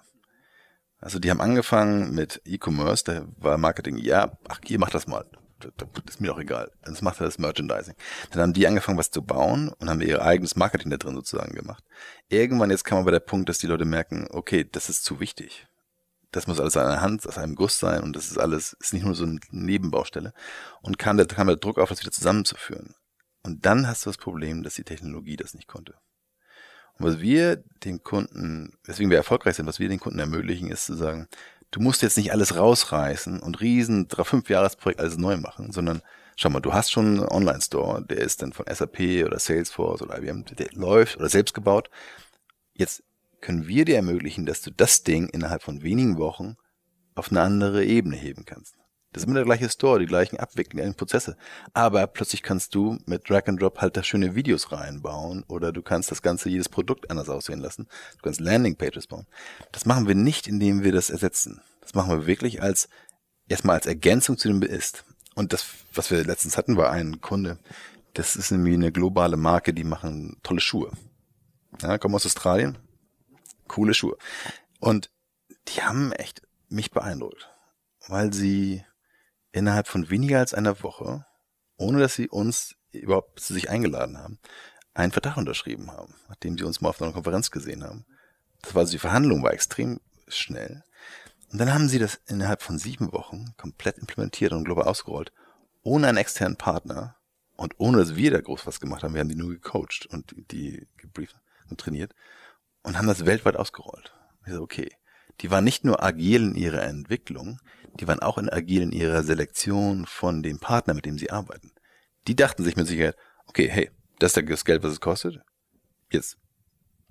S2: Also die haben angefangen mit E-Commerce, da war Marketing, ja, ach, ihr macht das mal. Das ist mir doch egal. Das macht das Merchandising. Dann haben die angefangen, was zu bauen und haben ihr eigenes Marketing da drin sozusagen gemacht. Irgendwann jetzt kam aber der Punkt, dass die Leute merken, okay, das ist zu wichtig. Das muss alles an einer Hand, aus einem Guss sein und das ist alles, ist nicht nur so eine Nebenbaustelle. Und kam der, kam der Druck auf, das wieder zusammenzuführen. Und dann hast du das Problem, dass die Technologie das nicht konnte. Was wir den Kunden, weswegen wir erfolgreich sind, was wir den Kunden ermöglichen, ist zu sagen, du musst jetzt nicht alles rausreißen und riesen fünf Jahresprojekt alles neu machen, sondern schau mal, du hast schon einen Online-Store, der ist dann von SAP oder Salesforce oder IBM, der läuft oder selbst gebaut. Jetzt können wir dir ermöglichen, dass du das Ding innerhalb von wenigen Wochen auf eine andere Ebene heben kannst. Das ist immer der gleiche Store, die gleichen Abwicklungen, Prozesse. Aber plötzlich kannst du mit Drag and Drop halt da schöne Videos reinbauen oder du kannst das Ganze, jedes Produkt anders aussehen lassen. Du kannst Landingpages bauen. Das machen wir nicht, indem wir das ersetzen. Das machen wir wirklich als, erstmal als Ergänzung zu dem Ist. Und das, was wir letztens hatten, war ein Kunde. Das ist irgendwie eine globale Marke, die machen tolle Schuhe. Ja, kommen aus Australien. Coole Schuhe. Und die haben echt mich beeindruckt, weil sie innerhalb von weniger als einer Woche, ohne dass sie uns überhaupt zu sich eingeladen haben, einen Vertrag unterschrieben haben, nachdem sie uns mal auf einer Konferenz gesehen haben. Das war also die Verhandlung war extrem schnell. Und dann haben sie das innerhalb von sieben Wochen komplett implementiert und global ausgerollt, ohne einen externen Partner und ohne dass wir da groß was gemacht haben. Wir haben die nur gecoacht und die gebrieft und trainiert und haben das weltweit ausgerollt. Ich so, okay, die waren nicht nur agil in ihrer Entwicklung, die waren auch in agil in ihrer Selektion von dem Partner, mit dem sie arbeiten. Die dachten sich mit Sicherheit, okay, hey, das ist das Geld, was es kostet. Jetzt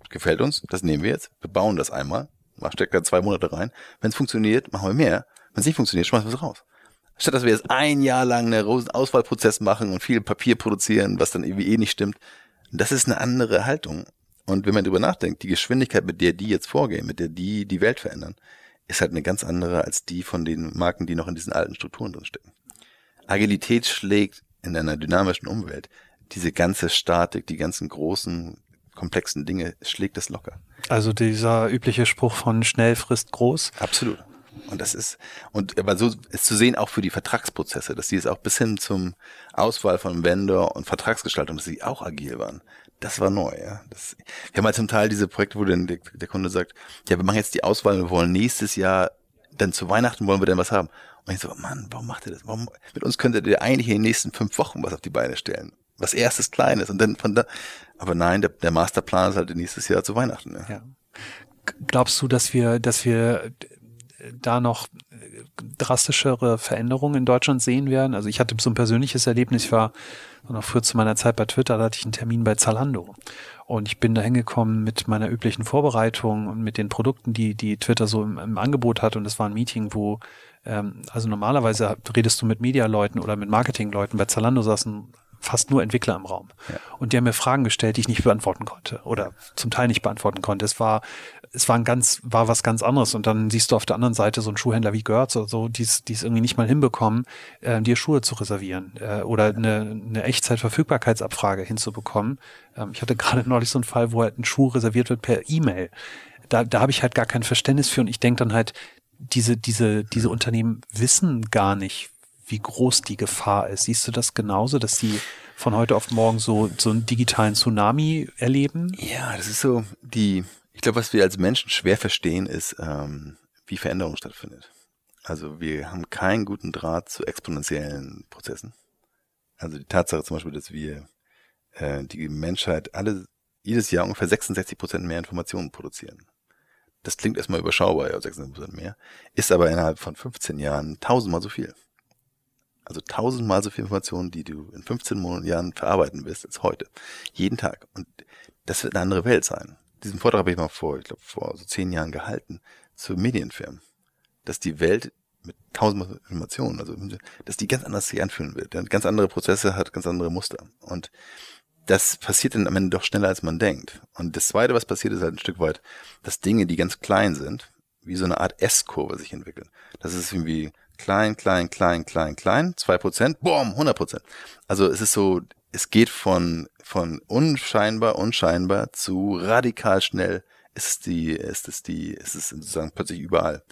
S2: gefällt uns, das nehmen wir jetzt, wir bauen das einmal, steckt da zwei Monate rein. Wenn es funktioniert, machen wir mehr. Wenn es nicht funktioniert, schmeißen wir es raus. Statt dass wir jetzt ein Jahr lang einen Auswahlprozess machen und viel Papier produzieren, was dann irgendwie eh nicht stimmt. Das ist eine andere Haltung. Und wenn man darüber nachdenkt, die Geschwindigkeit, mit der die jetzt vorgehen, mit der die die Welt verändern, ist halt eine ganz andere als die von den Marken, die noch in diesen alten Strukturen drin stecken. Agilität schlägt in einer dynamischen Umwelt diese ganze Statik, die ganzen großen, komplexen Dinge, schlägt es locker.
S1: Also dieser übliche Spruch von schnell frisst groß.
S2: Absolut. Und das ist, und aber so ist zu sehen auch für die Vertragsprozesse, dass die es auch bis hin zum Auswahl von Vendor und Vertragsgestaltung, dass sie auch agil waren. Das war neu, ja. Das, wir haben halt zum Teil diese Projekte, wo dann der, der Kunde sagt, ja, wir machen jetzt die Auswahl, wir wollen nächstes Jahr, dann zu Weihnachten wollen wir dann was haben. Und ich so, Mann, warum macht ihr das? Warum, mit uns könntet ihr eigentlich in den nächsten fünf Wochen was auf die Beine stellen. Was erstes Kleines und dann von da, aber nein, der, der Masterplan ist halt nächstes Jahr zu Weihnachten. Ja. ja.
S1: Glaubst du, dass wir, dass wir da noch drastischere Veränderungen in Deutschland sehen werden? Also ich hatte so ein persönliches Erlebnis, ich war noch früher zu meiner Zeit bei Twitter, da hatte ich einen Termin bei Zalando. Und ich bin da hingekommen mit meiner üblichen Vorbereitung und mit den Produkten, die, die Twitter so im, im Angebot hat. Und es war ein Meeting, wo, ähm, also normalerweise redest du mit Medialeuten oder mit Marketingleuten. Bei Zalando saßen fast nur Entwickler im Raum. Ja. Und die haben mir Fragen gestellt, die ich nicht beantworten konnte oder zum Teil nicht beantworten konnte. Es war, es war ein ganz, war was ganz anderes. Und dann siehst du auf der anderen Seite so einen Schuhhändler wie Görz oder so, die es irgendwie nicht mal hinbekommen, äh, dir Schuhe zu reservieren äh, oder eine, eine Echtzeitverfügbarkeitsabfrage hinzubekommen. Ähm, ich hatte gerade neulich so einen Fall, wo halt ein Schuh reserviert wird per E-Mail. Da, da habe ich halt gar kein Verständnis für und ich denke dann halt, diese, diese, diese Unternehmen wissen gar nicht, wie groß die Gefahr ist. Siehst du das genauso, dass sie von heute auf morgen so, so einen digitalen Tsunami erleben?
S2: Ja, das ist so die, ich glaube, was wir als Menschen schwer verstehen, ist, ähm, wie Veränderung stattfindet. Also wir haben keinen guten Draht zu exponentiellen Prozessen. Also die Tatsache zum Beispiel, dass wir äh, die Menschheit alle jedes Jahr ungefähr 66 Prozent mehr Informationen produzieren. Das klingt erstmal überschaubar, ja, 66 Prozent mehr, ist aber innerhalb von 15 Jahren tausendmal so viel. Also tausendmal so viel Informationen, die du in 15 Jahren verarbeiten wirst als heute. Jeden Tag. Und das wird eine andere Welt sein. diesen Vortrag habe ich mal vor, ich glaube, vor so zehn Jahren gehalten, zu Medienfirmen. Dass die Welt mit tausend Informationen, also dass die ganz anders sich anfühlen wird, ganz andere Prozesse hat, ganz andere Muster. Und das passiert dann am Ende doch schneller, als man denkt. Und das Zweite, was passiert, ist halt ein Stück weit, dass Dinge, die ganz klein sind, wie so eine Art S-Kurve sich entwickeln. Das ist irgendwie klein, klein, klein, klein, klein, zwei Prozent, boom, 100 Prozent. Also es ist so, es geht von, von unscheinbar, unscheinbar zu radikal schnell ist die, ist es die, ist es sozusagen plötzlich überall.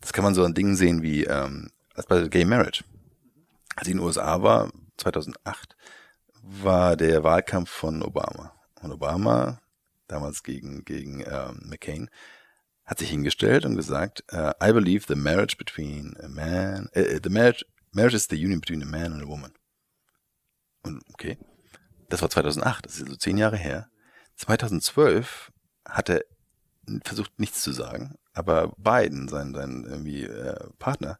S2: Das kann man so an Dingen sehen wie, ähm, als bei Gay Marriage. Als ich in den USA war, 2008, war der Wahlkampf von Obama. Und Obama, damals gegen, gegen ähm, McCain, hat sich hingestellt und gesagt, uh, I believe the marriage between a man, uh, the marriage, marriage is the union between a man and a woman. Und okay, das war 2008, das ist so zehn Jahre her. 2012 hat er versucht nichts zu sagen, aber Biden, sein, sein irgendwie, äh, Partner,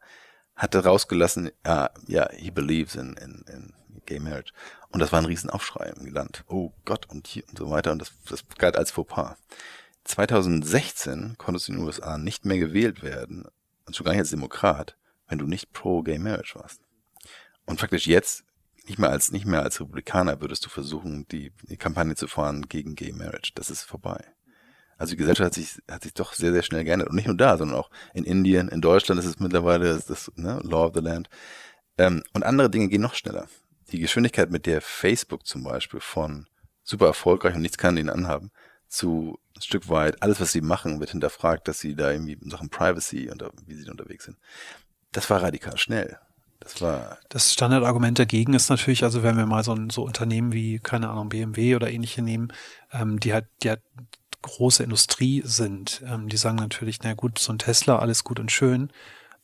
S2: hatte rausgelassen, ja, ja, he believes in, in, in gay marriage. Und das war ein Riesenaufschrei im Land. Oh Gott und hier und so weiter. Und das, das galt als Fauxpas. 2016 konntest du in den USA nicht mehr gewählt werden, und schon gar nicht als Demokrat, wenn du nicht pro Gay Marriage warst. Und faktisch jetzt, nicht mehr als, nicht mehr als Republikaner würdest du versuchen, die, die Kampagne zu fahren gegen Gay Marriage. Das ist vorbei. Also die Gesellschaft hat sich, hat sich doch sehr, sehr schnell geändert. Und nicht nur da, sondern auch in Indien, in Deutschland ist es mittlerweile das, das ne, Law of the Land. Ähm, und andere Dinge gehen noch schneller. Die Geschwindigkeit, mit der Facebook zum Beispiel von super erfolgreich und nichts kann ihnen anhaben, zu ein Stück weit, alles, was sie machen, wird hinterfragt, dass sie da irgendwie in Sachen Privacy und wie sie unterwegs sind. Das war radikal schnell. Das war.
S1: Das Standardargument dagegen ist natürlich, also wenn wir mal so, ein, so Unternehmen wie, keine Ahnung, BMW oder ähnliche nehmen, ähm, die halt, die halt große Industrie sind, ähm, die sagen natürlich, na gut, so ein Tesla, alles gut und schön,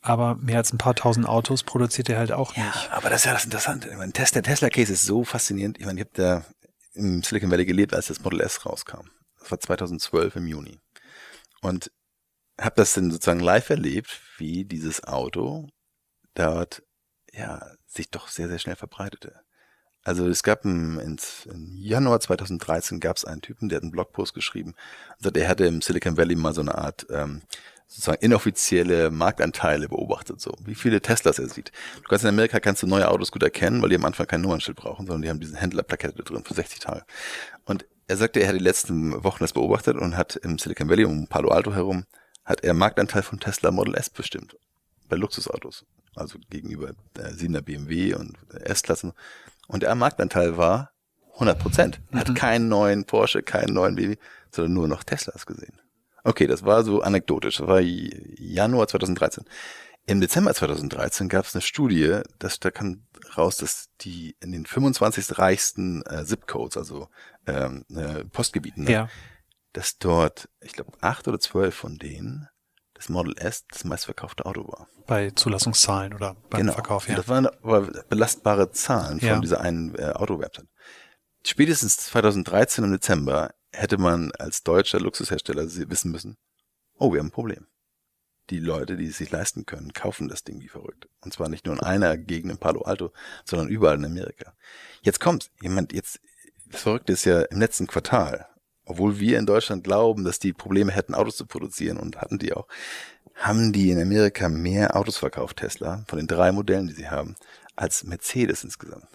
S1: aber mehr als ein paar tausend Autos produziert er halt auch
S2: ja,
S1: nicht.
S2: Aber das ist ja das Interessante. Ich meine, der Tesla-Case ist so faszinierend. Ich meine, ich habe da im Silicon Valley gelebt, als das Model S rauskam. Das war 2012 im Juni. Und habe das dann sozusagen live erlebt, wie dieses Auto dort ja sich doch sehr, sehr schnell verbreitete. Also es gab ein, ins, im Januar 2013 gab es einen Typen, der hat einen Blogpost geschrieben. Also der hatte im Silicon Valley mal so eine Art ähm, sozusagen inoffizielle Marktanteile beobachtet, so wie viele Teslas er sieht. Du kannst in Amerika kannst du neue Autos gut erkennen, weil die am Anfang kein Nummernschild brauchen, sondern die haben diesen Händlerplakette drin für 60 Tage. Und er sagte, er hat die letzten Wochen das beobachtet und hat im Silicon Valley um Palo Alto herum, hat er Marktanteil von Tesla Model S bestimmt. Bei Luxusautos. Also gegenüber der 7er BMW und S-Klassen. Und der Marktanteil war 100 Prozent. Er hat mhm. keinen neuen Porsche, keinen neuen BMW, sondern nur noch Teslas gesehen. Okay, das war so anekdotisch. Das war Januar 2013. Im Dezember 2013 gab es eine Studie, dass da kam raus, dass die in den 25 reichsten äh, Zip-Codes, also ähm, äh, Postgebieten, ne, ja. dass dort, ich glaube, acht oder zwölf von denen das Model S das meistverkaufte Auto war.
S1: Bei Zulassungszahlen oder beim genau. Verkauf, ja.
S2: Das waren aber belastbare Zahlen von ja. dieser einen äh, Auto-Website. Spätestens 2013 im Dezember hätte man als deutscher Luxushersteller wissen müssen, oh, wir haben ein Problem die Leute, die es sich leisten können, kaufen das Ding wie verrückt. Und zwar nicht nur in einer Gegend in Palo Alto, sondern überall in Amerika. Jetzt kommt jemand, jetzt, das Verrückte ist ja im letzten Quartal, obwohl wir in Deutschland glauben, dass die Probleme hätten, Autos zu produzieren und hatten die auch, haben die in Amerika mehr Autos verkauft, Tesla, von den drei Modellen, die sie haben, als Mercedes insgesamt.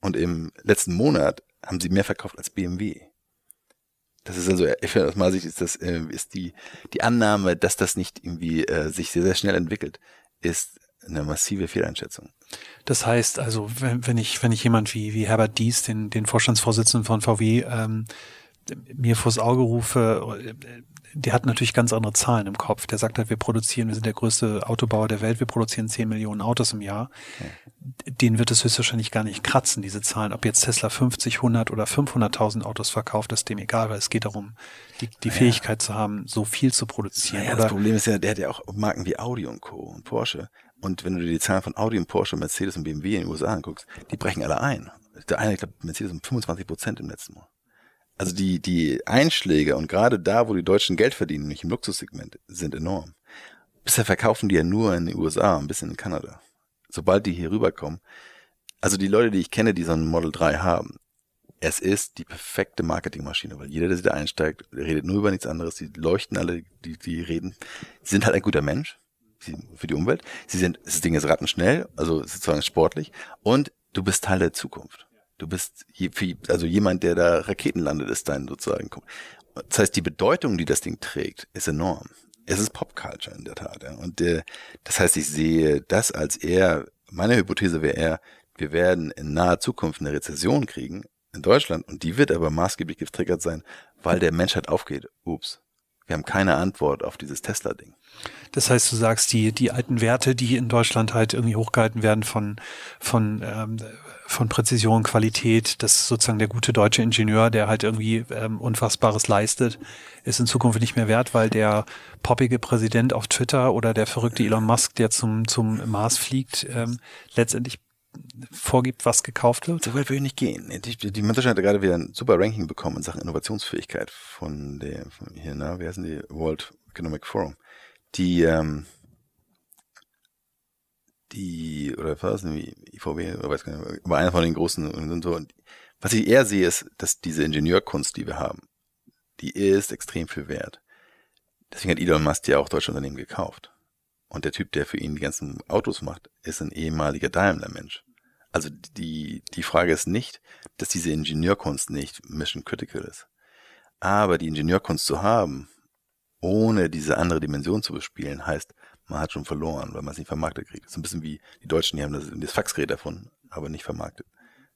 S2: Und im letzten Monat haben sie mehr verkauft als BMW. Das ist also, ich finde, aus meiner Sicht ist das, äh, ist die, die Annahme, dass das nicht irgendwie äh, sich sehr, sehr schnell entwickelt, ist eine massive Fehleinschätzung.
S1: Das heißt also, wenn, wenn ich, wenn ich jemand wie, wie Herbert Dies, den, den Vorstandsvorsitzenden von VW, ähm, mir vors Auge rufe, äh, der hat natürlich ganz andere Zahlen im Kopf. Der sagt halt, wir produzieren, wir sind der größte Autobauer der Welt, wir produzieren 10 Millionen Autos im Jahr. Den wird es höchstwahrscheinlich gar nicht kratzen, diese Zahlen. Ob jetzt Tesla 50, 100 oder 500.000 Autos verkauft, ist dem egal, weil es geht darum, die, die naja. Fähigkeit zu haben, so viel zu produzieren.
S2: Naja, das Problem ist ja, der hat ja auch Marken wie Audi und Co. und Porsche. Und wenn du dir die Zahlen von Audi und Porsche, Mercedes und BMW in den USA anguckst, die brechen alle ein. Der eine, ich glaube, Mercedes um 25 Prozent im letzten Mal also die, die Einschläge und gerade da, wo die Deutschen Geld verdienen, nicht im Luxussegment, sind enorm. Bisher verkaufen die ja nur in den USA, ein bisschen in Kanada. Sobald die hier rüberkommen, also die Leute, die ich kenne, die so ein Model 3 haben, Es ist die perfekte Marketingmaschine, weil jeder, der da einsteigt, redet nur über nichts anderes. Die leuchten alle, die, die reden. Sie sind halt ein guter Mensch für die Umwelt. Sie sind, das Ding ist rattenschnell, also sozusagen sportlich. Und du bist Teil der Zukunft. Du bist, also jemand, der da Raketen landet, ist dein sozusagen. Das heißt, die Bedeutung, die das Ding trägt, ist enorm. Es ist Popculture in der Tat. Ja. Und äh, das heißt, ich sehe das als eher, meine Hypothese wäre eher, wir werden in naher Zukunft eine Rezession kriegen in Deutschland und die wird aber maßgeblich getriggert sein, weil der Menschheit aufgeht. Ups, wir haben keine Antwort auf dieses Tesla-Ding.
S1: Das heißt, du sagst, die, die alten Werte, die in Deutschland halt irgendwie hochgehalten werden von, von, ähm, von Präzision, Qualität, das ist sozusagen der gute deutsche Ingenieur, der halt irgendwie ähm, Unfassbares leistet, ist in Zukunft nicht mehr wert, weil der poppige Präsident auf Twitter oder der verrückte Elon Musk, der zum, zum Mars fliegt, ähm, letztendlich vorgibt, was gekauft wird?
S2: So weit würde ich nicht gehen. Die, die Menschheit hat gerade wieder ein super Ranking bekommen in Sachen Innovationsfähigkeit von der, von hier, na, wie heißen die? World Economic Forum. Die, ähm, die, oder was, IVW, oder weiß gar nicht, aber einer von den großen und so. Was ich eher sehe, ist, dass diese Ingenieurkunst, die wir haben, die ist extrem viel wert. Deswegen hat Elon Musk ja auch deutsche Unternehmen gekauft. Und der Typ, der für ihn die ganzen Autos macht, ist ein ehemaliger Daimler-Mensch. Also die, die Frage ist nicht, dass diese Ingenieurkunst nicht mission critical ist. Aber die Ingenieurkunst zu haben, ohne diese andere Dimension zu bespielen, heißt, man hat schon verloren, weil man es nicht vermarktet kriegt. Das ist ein bisschen wie die Deutschen, die haben das, das Faxgerät erfunden, aber nicht vermarktet.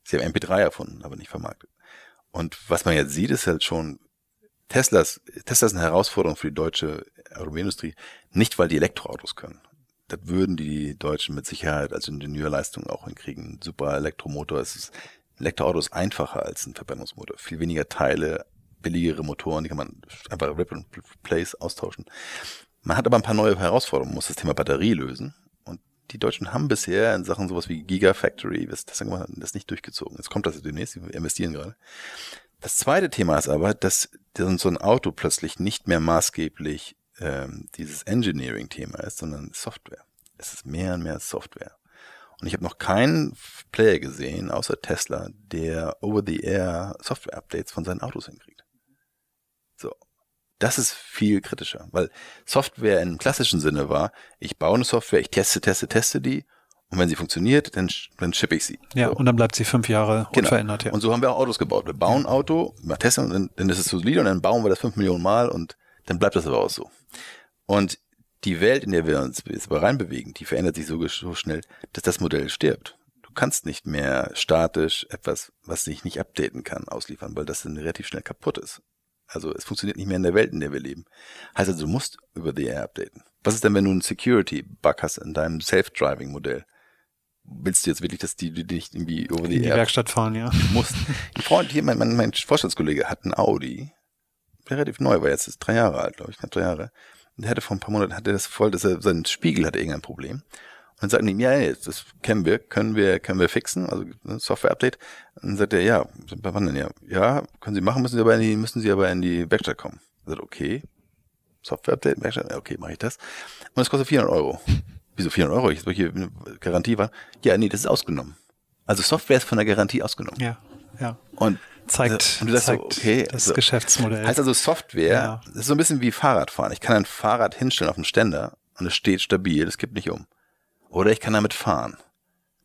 S2: Sie haben MP3 erfunden, aber nicht vermarktet. Und was man jetzt sieht, ist halt schon, Teslas, Tesla ist eine Herausforderung für die deutsche Automobilindustrie, nicht weil die Elektroautos können das würden die Deutschen mit Sicherheit als Ingenieurleistung auch hinkriegen. Ein super Elektromotor. Es ist, ein Elektroauto ist einfacher als ein Verbrennungsmotor. Viel weniger Teile, billigere Motoren, die kann man einfach Rip and Place austauschen. Man hat aber ein paar neue Herausforderungen, muss das Thema Batterie lösen. Und die Deutschen haben bisher in Sachen sowas wie Gigafactory, was das gemacht hat, das nicht durchgezogen. Jetzt kommt das demnächst, wir investieren gerade. Das zweite Thema ist aber, dass so ein Auto plötzlich nicht mehr maßgeblich ähm, dieses Engineering-Thema ist, sondern Software. Es ist mehr und mehr Software. Und ich habe noch keinen Player gesehen, außer Tesla, der over-the-air Software-Updates von seinen Autos hinkriegt. So. Das ist viel kritischer, weil Software im klassischen Sinne war, ich baue eine Software, ich teste, teste, teste die und wenn sie funktioniert, dann, dann shippe ich sie.
S1: Ja, so. und dann bleibt sie fünf Jahre genau. unverändert. Ja.
S2: Und so haben wir auch Autos gebaut. Wir bauen ein Auto, wir testen und dann, dann ist es solide und dann bauen wir das fünf Millionen Mal und dann bleibt das aber auch so. Und die Welt, in der wir uns jetzt reinbewegen, die verändert sich so, so schnell, dass das Modell stirbt. Du kannst nicht mehr statisch etwas, was sich nicht updaten kann, ausliefern, weil das dann relativ schnell kaputt ist. Also es funktioniert nicht mehr in der Welt, in der wir leben. Heißt also, du musst über the Air updaten. Was ist denn, wenn du einen Security-Bug hast in deinem Self-Driving-Modell? Willst du jetzt wirklich, dass die, die dich irgendwie
S1: über the in die Air Werkstatt fahren, ja?
S2: Musst. Ein Freund hier, mein, mein, mein Vorstandskollege hat einen Audi, relativ neu war, jetzt ist drei Jahre alt, glaube ich, knapp drei Jahre. Und der hatte vor ein paar Monaten, hatte das voll, dass er, sein Spiegel hatte irgendein Problem. Und dann sagten die, ja, ja, das kennen wir, können wir, können wir fixen, also ne, Software-Update. Dann sagt er, ja, wann denn ja? Ja, können Sie machen, müssen Sie aber in die, müssen Sie aber in die Werkstatt kommen. Er sagt, okay, Software-Update, Werkstatt, okay, mache ich das. Und es kostet 400 Euro. Wieso 400 Euro? Ich hier eine Garantie war. Ja, nee, das ist ausgenommen. Also Software ist von der Garantie ausgenommen.
S1: Ja, ja.
S2: Und
S1: zeigt, und du sagst zeigt so, okay, das also, Geschäftsmodell.
S2: Heißt also Software, ja. das ist so ein bisschen wie Fahrradfahren. Ich kann ein Fahrrad hinstellen auf einen Ständer und es steht stabil, es kippt nicht um. Oder ich kann damit fahren.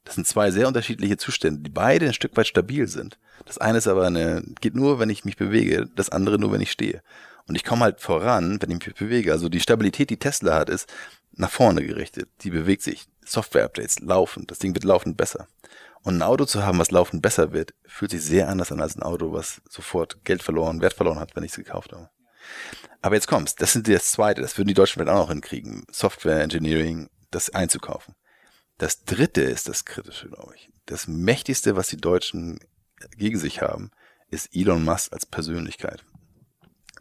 S2: Das sind zwei sehr unterschiedliche Zustände, die beide ein Stück weit stabil sind. Das eine ist aber eine, geht nur, wenn ich mich bewege, das andere nur, wenn ich stehe. Und ich komme halt voran, wenn ich mich bewege. Also die Stabilität, die Tesla hat, ist nach vorne gerichtet. Die bewegt sich. Software-Updates laufen. Das Ding wird laufend besser. Und ein Auto zu haben, was laufend besser wird, fühlt sich sehr anders an als ein Auto, was sofort Geld verloren, Wert verloren hat, wenn ich es gekauft habe. Aber jetzt kommt's. Das sind das zweite. Das würden die Deutschen vielleicht auch noch hinkriegen. Software Engineering, das einzukaufen. Das dritte ist das Kritische, glaube ich. Das mächtigste, was die Deutschen gegen sich haben, ist Elon Musk als Persönlichkeit.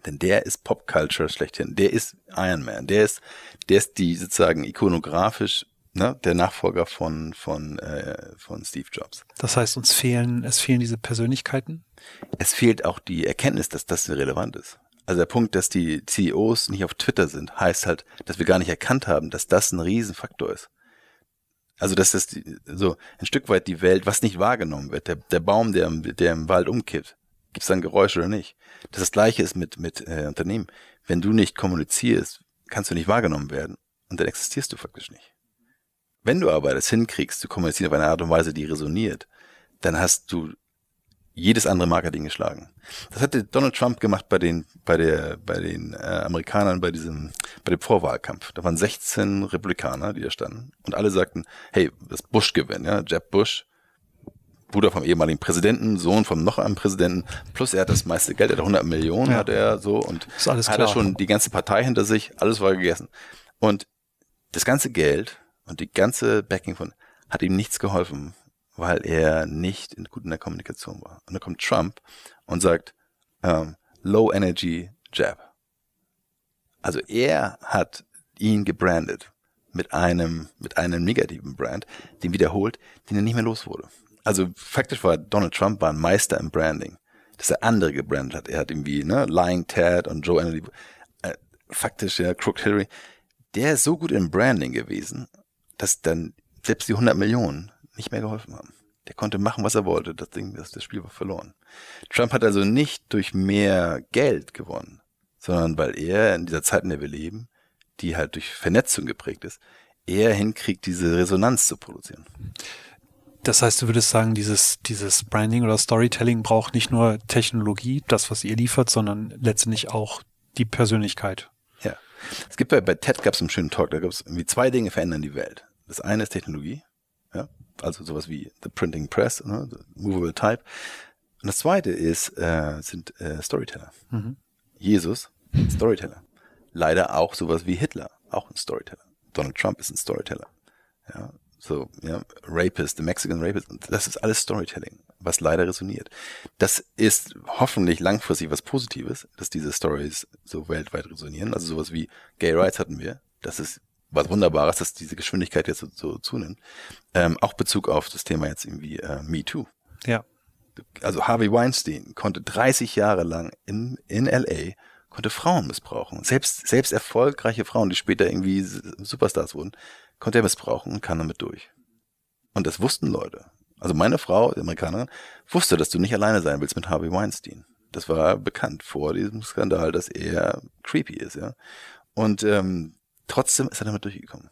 S2: Denn der ist Popculture schlechthin. Der ist Iron Man. Der ist, der ist die sozusagen ikonografisch ne, der Nachfolger von, von, äh, von Steve Jobs.
S1: Das heißt, uns fehlen, es fehlen diese Persönlichkeiten?
S2: Es fehlt auch die Erkenntnis, dass das relevant ist. Also der Punkt, dass die CEOs nicht auf Twitter sind, heißt halt, dass wir gar nicht erkannt haben, dass das ein Riesenfaktor ist. Also dass das die, so ein Stück weit die Welt, was nicht wahrgenommen wird, der, der Baum, der, der im Wald umkippt, gibt es dann Geräusche oder nicht? Das, das gleiche ist mit, mit äh, Unternehmen. Wenn du nicht kommunizierst, kannst du nicht wahrgenommen werden und dann existierst du faktisch nicht. Wenn du aber das hinkriegst, zu kommunizieren auf eine Art und Weise, die resoniert, dann hast du jedes andere Marketing geschlagen. Das hatte Donald Trump gemacht bei den bei der bei den äh, Amerikanern bei diesem bei dem Vorwahlkampf. Da waren 16 Republikaner, die da standen und alle sagten, hey, das Bush gewinnen, ja, Jeb Bush, Bruder vom ehemaligen Präsidenten, Sohn vom noch einem Präsidenten, plus er hat das meiste Geld, er hat 100 Millionen, ja. hat er so und
S1: ist alles
S2: hat
S1: klar.
S2: er schon die ganze Partei hinter sich, alles war gegessen. Und das ganze Geld und die ganze Backing von hat ihm nichts geholfen, weil er nicht in, gut in der Kommunikation war. Und dann kommt Trump und sagt, ähm, Low Energy Jab. Also er hat ihn gebrandet mit einem, mit einem negativen Brand, den wiederholt, den er nicht mehr los wurde. Also faktisch war Donald Trump war ein Meister im Branding, dass er andere gebrandet hat. Er hat irgendwie, ne, Lying Ted und Joe Kennedy, äh, faktisch, ja, Crooked Hillary. Der ist so gut im Branding gewesen, dass dann selbst die 100 Millionen nicht mehr geholfen haben. Der konnte machen, was er wollte. Das Ding, das, das Spiel war verloren. Trump hat also nicht durch mehr Geld gewonnen, sondern weil er in dieser Zeit, in der wir leben, die halt durch Vernetzung geprägt ist, eher hinkriegt, diese Resonanz zu produzieren.
S1: Das heißt, du würdest sagen, dieses, dieses Branding oder Storytelling braucht nicht nur Technologie, das, was ihr liefert, sondern letztendlich auch die Persönlichkeit.
S2: Ja. Es gibt bei, bei TED gab es einen schönen Talk, da gab es irgendwie zwei Dinge verändern die Welt. Das eine ist Technologie, also sowas wie the printing press, ne, the movable type. Und das zweite ist, äh, sind äh, Storyteller. Mhm. Jesus, Storyteller. Leider auch sowas wie Hitler, auch ein Storyteller. Donald Trump ist ein Storyteller. Ja, so, ja, Rapist, the Mexican Rapist, das ist alles Storytelling, was leider resoniert. Das ist hoffentlich langfristig was Positives, dass diese Stories so weltweit resonieren. Also sowas wie Gay Rights hatten wir. Das ist was Wunderbares, dass diese Geschwindigkeit jetzt so, so zunimmt. Ähm, auch Bezug auf das Thema jetzt irgendwie äh, Me Too.
S1: Ja.
S2: Also Harvey Weinstein konnte 30 Jahre lang in, in LA konnte Frauen missbrauchen. Selbst, selbst erfolgreiche Frauen, die später irgendwie Superstars wurden, konnte er missbrauchen und kam damit durch. Und das wussten Leute. Also meine Frau, die Amerikanerin, wusste, dass du nicht alleine sein willst mit Harvey Weinstein. Das war bekannt vor diesem Skandal, dass er creepy ist, ja. Und ähm, trotzdem ist er damit durchgekommen.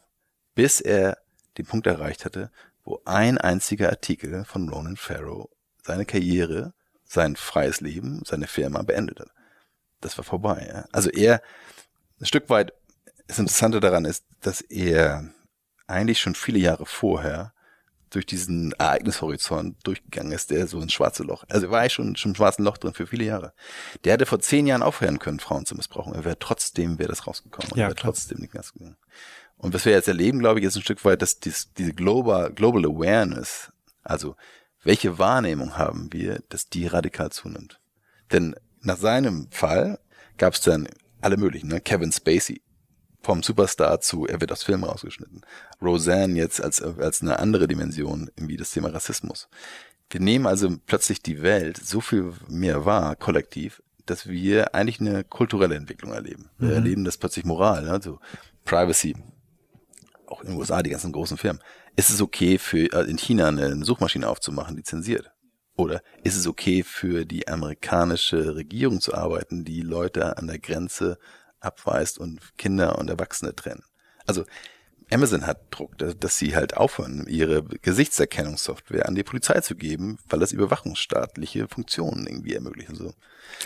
S2: Bis er den Punkt erreicht hatte, wo ein einziger Artikel von Ronan Farrow seine Karriere, sein freies Leben, seine Firma beendet hat. Das war vorbei. Ja. Also er, ein Stück weit, das Interessante daran ist, dass er eigentlich schon viele Jahre vorher durch diesen Ereignishorizont durchgegangen ist, der so ins schwarze Loch. Also er war eigentlich schon, schon im schwarzen Loch drin für viele Jahre. Der hätte vor zehn Jahren aufhören können, Frauen zu missbrauchen. Er wäre trotzdem, wäre das rausgekommen.
S1: Ja,
S2: er wäre trotzdem nicht ganz gegangen. Und was wir jetzt erleben, glaube ich, ist ein Stück weit, dass dies, diese Global, Global Awareness, also welche Wahrnehmung haben wir, dass die radikal zunimmt. Denn nach seinem Fall gab es dann alle möglichen, ne? Kevin Spacey, vom Superstar zu, er wird aus Filmen rausgeschnitten. Roseanne jetzt als, als eine andere Dimension, irgendwie das Thema Rassismus. Wir nehmen also plötzlich die Welt so viel mehr wahr, kollektiv, dass wir eigentlich eine kulturelle Entwicklung erleben. Wir mhm. erleben das plötzlich Moral, also Privacy, auch in den USA, die ganzen großen Firmen. Ist es okay für äh, in China eine Suchmaschine aufzumachen, die zensiert? Oder ist es okay für die amerikanische Regierung zu arbeiten, die Leute an der Grenze abweist und Kinder und Erwachsene trennen. Also Amazon hat Druck, dass sie halt aufhören, ihre Gesichtserkennungssoftware an die Polizei zu geben, weil das überwachungsstaatliche Funktionen irgendwie ermöglichen. So.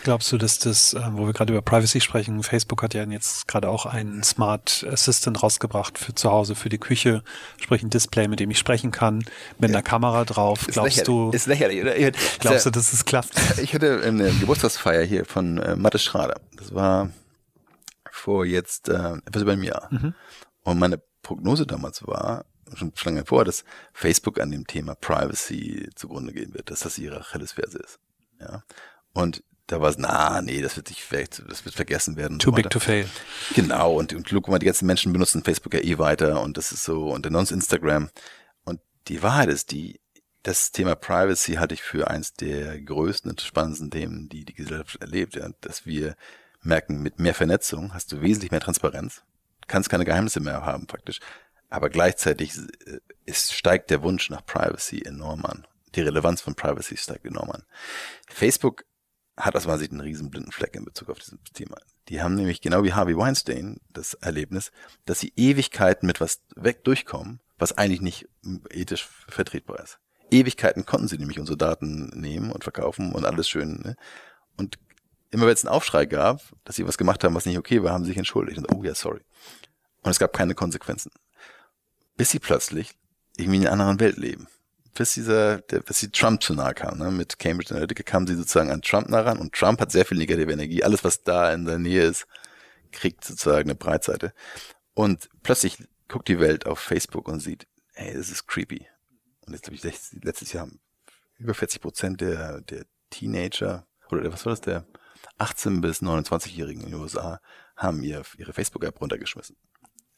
S1: Glaubst du, dass das, äh, wo wir gerade über Privacy sprechen, Facebook hat ja jetzt gerade auch einen Smart Assistant rausgebracht für zu Hause, für die Küche, sprich ein Display, mit dem ich sprechen kann, mit ja. einer Kamera drauf.
S2: Ist
S1: glaubst du?
S2: Ist lächerlich, oder?
S1: Glaubst du, dass es klappt?
S2: Ich hatte eine Geburtstagsfeier hier von äh, Mathe Schrader. Das war vor jetzt äh, etwas über einem Jahr. Mhm. Und meine Prognose damals war, schon lange vor, dass Facebook an dem Thema Privacy zugrunde gehen wird, dass das ihre Achillesferse ist. Ja. Und da war es, na, nee, das wird sich vielleicht, das wird vergessen werden.
S1: Too so big to fail.
S2: Genau, und, und guck mal, die ganzen Menschen benutzen Facebook ja eh weiter und das ist so, und dann sonst Instagram. Und die Wahrheit ist die, das Thema Privacy halte ich für eins der größten und spannendsten Themen, die die Gesellschaft erlebt, ja, dass wir merken, mit mehr Vernetzung hast du wesentlich mehr Transparenz, kannst keine Geheimnisse mehr haben praktisch. Aber gleichzeitig ist, steigt der Wunsch nach Privacy enorm an. Die Relevanz von Privacy steigt enorm an. Facebook hat aus meiner Sicht einen riesen blinden Fleck in Bezug auf dieses Thema. Die haben nämlich genau wie Harvey Weinstein das Erlebnis, dass sie Ewigkeiten mit was weg durchkommen, was eigentlich nicht ethisch vertretbar ist. Ewigkeiten konnten sie nämlich unsere Daten nehmen und verkaufen und alles schön. Ne? Und immer wenn es einen Aufschrei gab, dass sie was gemacht haben, was nicht okay war, haben sie sich entschuldigt. Und, oh ja, sorry. Und es gab keine Konsequenzen. Bis sie plötzlich irgendwie in einer anderen Welt leben. Bis dieser, der, bis sie Trump zu nahe kam, ne? Mit Cambridge Analytica kamen sie sozusagen an Trump nah ran und Trump hat sehr viel negative Energie. Alles, was da in der Nähe ist, kriegt sozusagen eine Breitseite. Und plötzlich guckt die Welt auf Facebook und sieht, hey, das ist creepy. Und jetzt habe ich letztes Jahr über 40 Prozent der, der Teenager, oder was war das, der 18 bis 29-Jährigen in den USA haben ihr, ihre Facebook-App runtergeschmissen.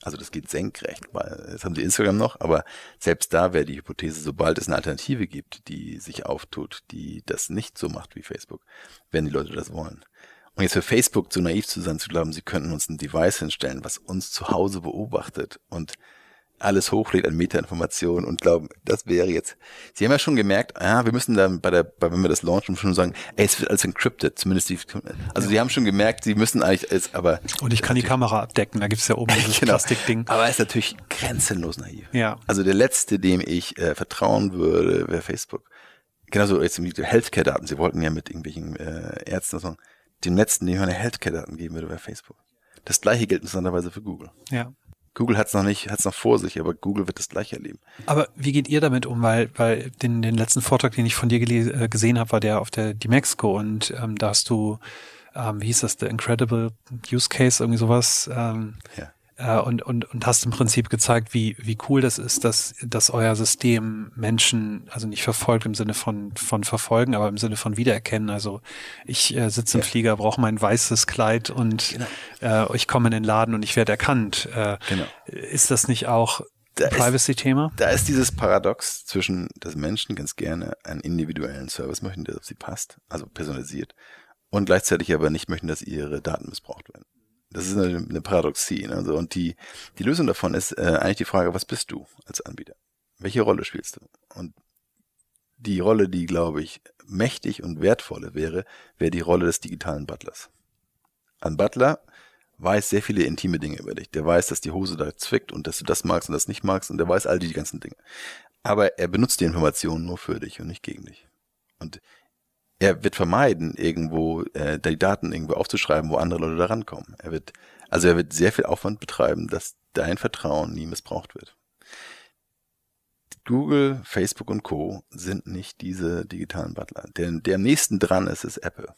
S2: Also das geht senkrecht, weil jetzt haben sie Instagram noch, aber selbst da wäre die Hypothese, sobald es eine Alternative gibt, die sich auftut, die das nicht so macht wie Facebook, werden die Leute das wollen. Und jetzt für Facebook zu naiv zu sein, zu glauben, sie könnten uns ein Device hinstellen, was uns zu Hause beobachtet und alles hochlädt an Metainformationen und glauben, das wäre jetzt. Sie haben ja schon gemerkt, ja, wir müssen dann bei der, bei, wenn wir das launchen, schon sagen, ey, es wird alles encrypted, zumindest die, also ja. sie haben schon gemerkt, sie müssen eigentlich, es, aber.
S1: Und ich kann die Kamera abdecken, da gibt's ja oben dieses genau. Plastikding.
S2: Aber er ist natürlich grenzenlos naiv.
S1: Ja.
S2: Also der letzte, dem ich äh, vertrauen würde, wäre Facebook. Genauso jetzt mit Healthcare-Daten. Sie wollten ja mit irgendwelchen äh, Ärzten sagen, dem letzten, dem ich meine Healthcare-Daten geben würde, wäre Facebook. Das gleiche gilt interessanterweise für Google.
S1: Ja.
S2: Google hat es noch nicht, hat es noch vor sich, aber Google wird das gleich erleben.
S1: Aber wie geht ihr damit um? Weil, weil den, den letzten Vortrag, den ich von dir äh, gesehen habe, war der auf der die Mexico und ähm, da hast du, ähm, wie hieß das, The Incredible Use Case, irgendwie sowas. Ähm, ja und, und, und hast im Prinzip gezeigt, wie, wie cool das ist, dass, dass euer System Menschen, also nicht verfolgt im Sinne von, von verfolgen, aber im Sinne von wiedererkennen. Also ich äh, sitze im ja. Flieger, brauche mein weißes Kleid und genau. äh, ich komme in den Laden und ich werde erkannt. Äh, genau. Ist das nicht auch ein Privacy-Thema?
S2: Da ist dieses Paradox zwischen, dass Menschen ganz gerne einen individuellen Service möchten, der auf sie passt, also personalisiert, und gleichzeitig aber nicht möchten, dass ihre Daten missbraucht werden. Das ist eine, eine Paradoxie. Ne? Also, und die, die Lösung davon ist äh, eigentlich die Frage, was bist du als Anbieter? Welche Rolle spielst du? Und die Rolle, die, glaube ich, mächtig und wertvolle wäre, wäre die Rolle des digitalen Butlers. Ein Butler weiß sehr viele intime Dinge über dich. Der weiß, dass die Hose da zwickt und dass du das magst und das nicht magst und der weiß all die ganzen Dinge. Aber er benutzt die Informationen nur für dich und nicht gegen dich. Und er wird vermeiden, irgendwo äh, die Daten irgendwo aufzuschreiben, wo andere Leute da rankommen. Er wird, also er wird sehr viel Aufwand betreiben, dass dein Vertrauen nie missbraucht wird. Google, Facebook und Co. sind nicht diese digitalen Butler. Der, der am nächsten dran ist, ist Apple.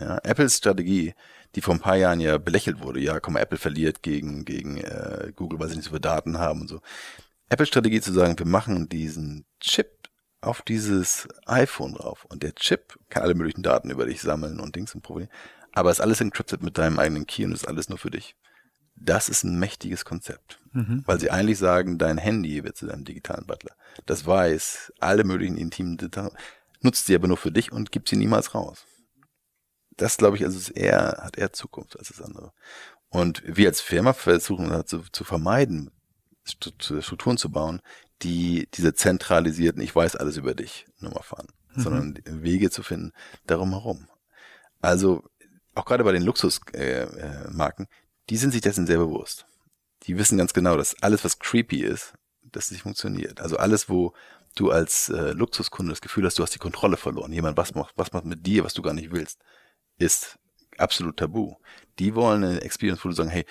S2: Ja, Apples Strategie, die vor ein paar Jahren ja belächelt wurde, ja, komm, Apple verliert gegen, gegen äh, Google, weil sie nicht so viele Daten haben und so. Apples Strategie zu sagen, wir machen diesen Chip auf dieses iPhone drauf. Und der Chip kann alle möglichen Daten über dich sammeln und Dings und Problem. Aber ist alles encrypted mit deinem eigenen Key und ist alles nur für dich. Das ist ein mächtiges Konzept. Mhm. Weil sie eigentlich sagen, dein Handy wird zu deinem digitalen Butler. Das weiß alle möglichen intimen Details, nutzt sie aber nur für dich und gibt sie niemals raus. Das glaube ich, also ist eher, hat eher Zukunft als das andere. Und wir als Firma versuchen zu, zu vermeiden, Strukturen zu bauen, die diese zentralisierten, ich weiß alles über dich Nummer fahren, mhm. sondern Wege zu finden darum herum. Also auch gerade bei den Luxusmarken, äh, äh, die sind sich dessen sehr bewusst. Die wissen ganz genau, dass alles, was creepy ist, dass es nicht funktioniert. Also alles, wo du als äh, Luxuskunde das Gefühl hast, du hast die Kontrolle verloren. Jemand was macht, was macht mit dir, was du gar nicht willst, ist absolut tabu. Die wollen eine Experience, wo du sagen, hey,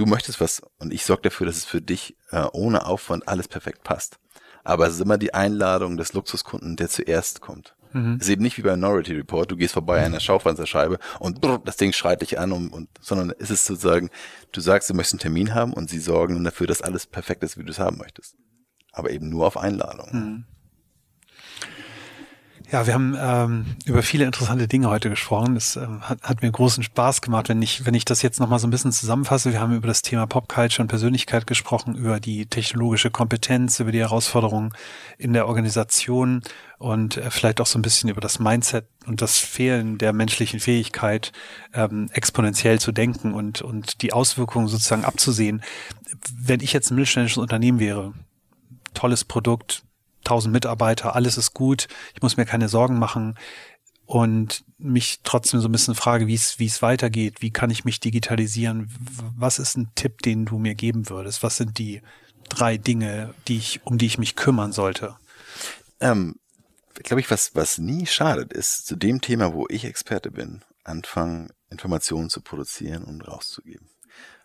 S2: du möchtest was und ich sorge dafür, dass es für dich äh, ohne Aufwand alles perfekt passt. Aber es ist immer die Einladung des Luxuskunden, der zuerst kommt. Mhm. Es ist eben nicht wie bei Minority Report, du gehst vorbei an einer Schaufensterscheibe und brr, das Ding schreit dich an, und, und, sondern es ist sozusagen, du sagst, du möchtest einen Termin haben und sie sorgen dafür, dass alles perfekt ist, wie du es haben möchtest. Aber eben nur auf Einladung. Mhm.
S1: Ja, wir haben ähm, über viele interessante Dinge heute gesprochen. Es äh, hat, hat, mir großen Spaß gemacht, wenn ich, wenn ich das jetzt nochmal so ein bisschen zusammenfasse. Wir haben über das Thema Popculture und Persönlichkeit gesprochen, über die technologische Kompetenz, über die Herausforderungen in der Organisation und äh, vielleicht auch so ein bisschen über das Mindset und das Fehlen der menschlichen Fähigkeit, ähm, exponentiell zu denken und, und die Auswirkungen sozusagen abzusehen. Wenn ich jetzt ein mittelständisches Unternehmen wäre, tolles Produkt, 1000 Mitarbeiter, alles ist gut, ich muss mir keine Sorgen machen und mich trotzdem so ein bisschen frage, wie es, wie es weitergeht, wie kann ich mich digitalisieren, was ist ein Tipp, den du mir geben würdest, was sind die drei Dinge, die ich, um die ich mich kümmern sollte?
S2: Ähm, glaube ich, was, was nie schadet, ist zu dem Thema, wo ich Experte bin, anfangen, Informationen zu produzieren und rauszugeben.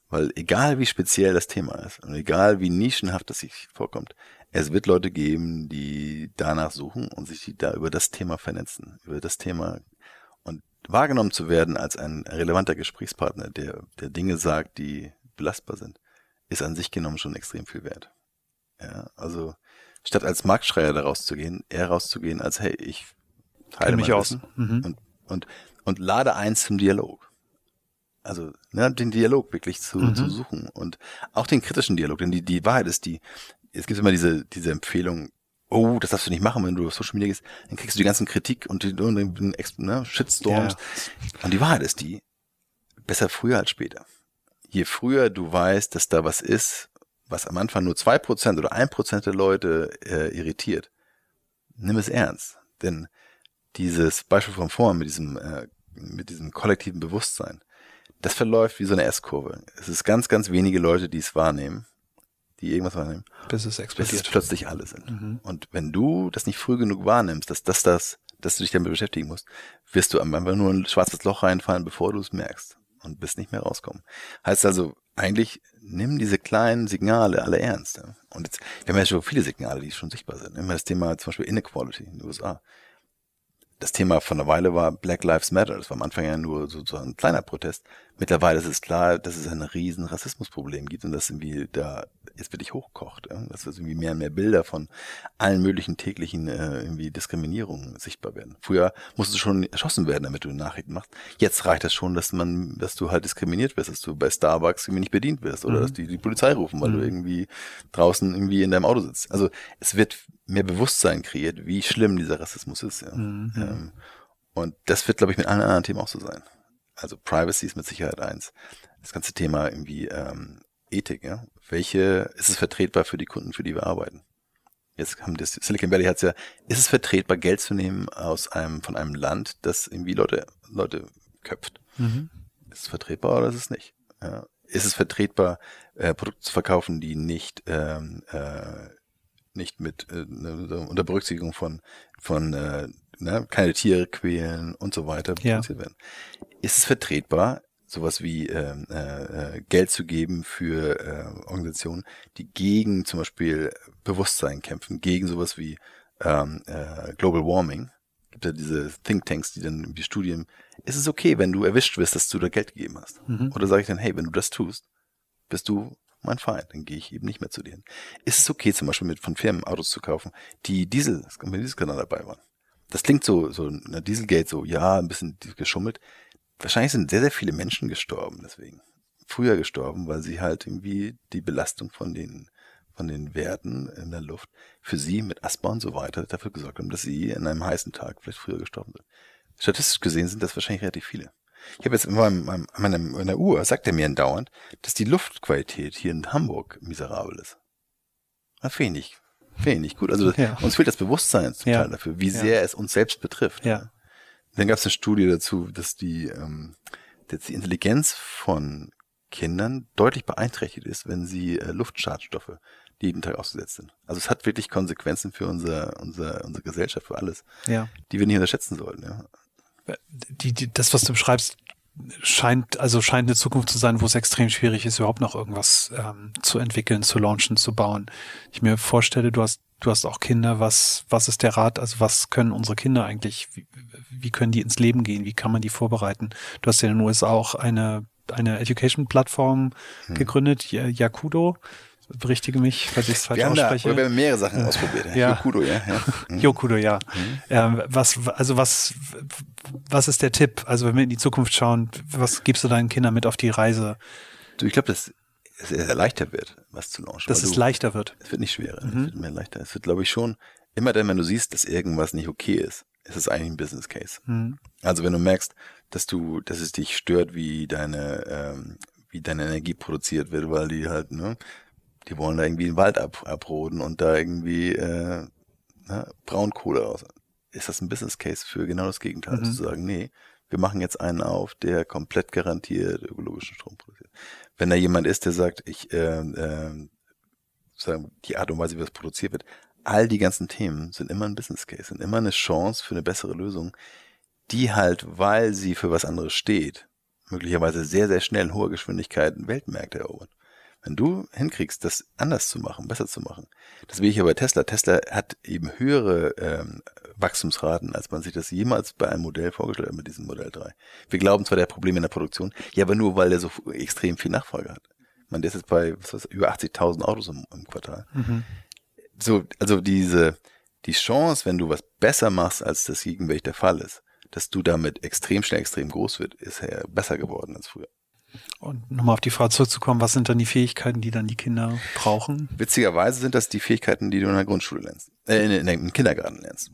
S2: Weil egal wie speziell das Thema ist und egal wie nischenhaft das sich vorkommt, es wird Leute geben, die danach suchen und sich da über das Thema vernetzen, über das Thema und wahrgenommen zu werden als ein relevanter Gesprächspartner, der, der Dinge sagt, die belastbar sind, ist an sich genommen schon extrem viel wert. Ja, also statt als Marktschreier da rauszugehen, eher rauszugehen als hey, ich
S1: teile mich aus mhm.
S2: und, und, und lade eins zum Dialog. Also ne, den Dialog wirklich zu, mhm. zu suchen und auch den kritischen Dialog, denn die, die Wahrheit ist die, es gibt immer diese, diese Empfehlung, oh, das darfst du nicht machen, wenn du auf Social Media gehst, dann kriegst du die ganzen Kritik und die und den ne, Shitstorms. Ja. Und die Wahrheit ist die, besser früher als später. Je früher du weißt, dass da was ist, was am Anfang nur zwei Prozent oder ein Prozent der Leute äh, irritiert, nimm es ernst. Denn dieses Beispiel von vorn mit diesem, äh, mit diesem kollektiven Bewusstsein, das verläuft wie so eine S-Kurve. Es ist ganz, ganz wenige Leute, die es wahrnehmen die irgendwas wahrnehmen.
S1: Bis es explodiert. Bis
S2: es plötzlich alle sind. Mhm. Und wenn du das nicht früh genug wahrnimmst, dass das das, dass du dich damit beschäftigen musst, wirst du einfach nur ein schwarzes Loch reinfallen, bevor du es merkst und bist nicht mehr rauskommen. Heißt also, eigentlich nimm diese kleinen Signale alle ernst. Ja? Und jetzt, wir haben ja schon viele Signale, die schon sichtbar sind. Immer das Thema zum Beispiel Inequality in den USA das Thema von der Weile war Black Lives Matter. Das war am Anfang ja nur so, so ein kleiner Protest. Mittlerweile ist es klar, dass es ein riesen Rassismusproblem gibt und dass irgendwie da jetzt wirklich hochkocht. Ja? Dass irgendwie mehr und mehr Bilder von allen möglichen täglichen äh, irgendwie Diskriminierungen sichtbar werden. Früher musstest du schon erschossen werden, damit du Nachrichten machst. Jetzt reicht das schon, dass man, dass du halt diskriminiert wirst, dass du bei Starbucks irgendwie nicht bedient wirst oder mhm. dass die die Polizei rufen, weil mhm. du irgendwie draußen irgendwie in deinem Auto sitzt. Also es wird mehr Bewusstsein kreiert, wie schlimm dieser Rassismus ist. Ja. Mhm. Ähm, und das wird, glaube ich, mit allen anderen Themen auch so sein. Also Privacy ist mit Sicherheit eins. Das ganze Thema irgendwie ähm, Ethik, ja. Welche ist es vertretbar für die Kunden, für die wir arbeiten? Jetzt haben das Silicon Valley hat's ja, ist es vertretbar, Geld zu nehmen aus einem, von einem Land, das irgendwie Leute, Leute köpft? Mhm. Ist es vertretbar oder ist es nicht? Ja. Ist es vertretbar, äh, Produkte zu verkaufen, die nicht ähm, äh, nicht mit äh, ne, unter Berücksichtigung von von äh, ne, keine Tiere quälen und so weiter
S1: produziert ja. werden.
S2: Ist es vertretbar, sowas wie ähm, äh, äh, Geld zu geben für äh, Organisationen, die gegen zum Beispiel Bewusstsein kämpfen, gegen sowas wie ähm, äh, Global Warming? Gibt ja diese Thinktanks, die dann die Studien. Ist es okay, wenn du erwischt wirst, dass du da Geld gegeben hast? Mhm. Oder sage ich dann, hey, wenn du das tust, bist du mein Feind, dann gehe ich eben nicht mehr zu denen. Ist es okay, zum Beispiel mit von Firmen Autos zu kaufen, die Diesel, mit Dieselkanal dabei waren? Das klingt so, so, na, Dieselgate so, ja, ein bisschen geschummelt. Wahrscheinlich sind sehr, sehr viele Menschen gestorben deswegen. Früher gestorben, weil sie halt irgendwie die Belastung von den, von den Werten in der Luft für sie mit Asthma und so weiter dafür gesorgt haben, dass sie in einem heißen Tag vielleicht früher gestorben sind. Statistisch gesehen sind das wahrscheinlich relativ viele. Ich habe jetzt in, meinem, meinem, meinem, meiner Uhr, sagt er mir dauernd, dass die Luftqualität hier in Hamburg miserabel ist. Das finde finde ich nicht gut. Also ja. uns fehlt das Bewusstsein zum ja. Teil dafür, wie sehr es uns selbst betrifft.
S1: Ja.
S2: Dann gab es eine Studie dazu, dass die, ähm, dass die Intelligenz von Kindern deutlich beeinträchtigt ist, wenn sie äh, Luftschadstoffe jeden Tag ausgesetzt sind. Also es hat wirklich Konsequenzen für unser, unser, unsere Gesellschaft, für alles,
S1: ja.
S2: die wir nicht unterschätzen sollten. Ja
S1: die, die, das, was du beschreibst, scheint, also scheint eine Zukunft zu sein, wo es extrem schwierig ist, überhaupt noch irgendwas ähm, zu entwickeln, zu launchen, zu bauen. Ich mir vorstelle, du hast, du hast auch Kinder, was, was ist der Rat, also was können unsere Kinder eigentlich, wie, wie können die ins Leben gehen, wie kann man die vorbereiten? Du hast ja in den USA auch eine, eine Education-Plattform hm. gegründet, Yakudo. Berichtige mich, falls ich es falsch
S2: wir
S1: ausspreche.
S2: Da, wir haben mehrere Sachen ausprobiert.
S1: Ja.
S2: Yokudo, ja. ja.
S1: Mhm. Yokudo, ja. Mhm. Ähm, was, also was, was ist der Tipp? Also wenn wir in die Zukunft schauen, was gibst du deinen Kindern mit auf die Reise?
S2: Du, ich glaube, dass es leichter wird, was zu launchen.
S1: Dass es
S2: du,
S1: leichter wird.
S2: Es wird nicht schwerer, mhm. es wird mehr leichter. Es wird, glaube ich, schon, immer dann, wenn du siehst, dass irgendwas nicht okay ist, ist es eigentlich ein Business Case. Mhm. Also wenn du merkst, dass du, dass es dich stört, wie deine, ähm, wie deine Energie produziert wird, weil die halt, ne, die wollen da irgendwie den Wald ab, abroden und da irgendwie äh, ne, Braunkohle raus. Ist das ein Business Case für genau das Gegenteil? Mhm. Zu sagen, nee, wir machen jetzt einen auf, der komplett garantiert ökologischen Strom produziert. Wenn da jemand ist, der sagt, ich, äh, äh, sagen, die Art und Weise, wie das produziert wird, all die ganzen Themen sind immer ein Business Case, sind immer eine Chance für eine bessere Lösung, die halt, weil sie für was anderes steht, möglicherweise sehr, sehr schnell in hoher Geschwindigkeit Weltmärkte erobern. Wenn du hinkriegst, das anders zu machen, besser zu machen, das will ich ja bei Tesla. Tesla hat eben höhere ähm, Wachstumsraten, als man sich das jemals bei einem Modell vorgestellt hat mit diesem Modell 3. Wir glauben zwar, der hat Probleme in der Produktion, ja, aber nur, weil der so extrem viel Nachfolge hat. Man, der ist jetzt bei was weiß, über 80.000 Autos im, im Quartal. Mhm. So, also diese, die Chance, wenn du was besser machst, als das gegenwärtig der Fall ist, dass du damit extrem schnell extrem groß wird, ist ja besser geworden als früher.
S1: Und nochmal auf die Frage zurückzukommen, was sind dann die Fähigkeiten, die dann die Kinder brauchen?
S2: Witzigerweise sind das die Fähigkeiten, die du in der Grundschule lernst, äh, in, in, im Kindergarten lernst.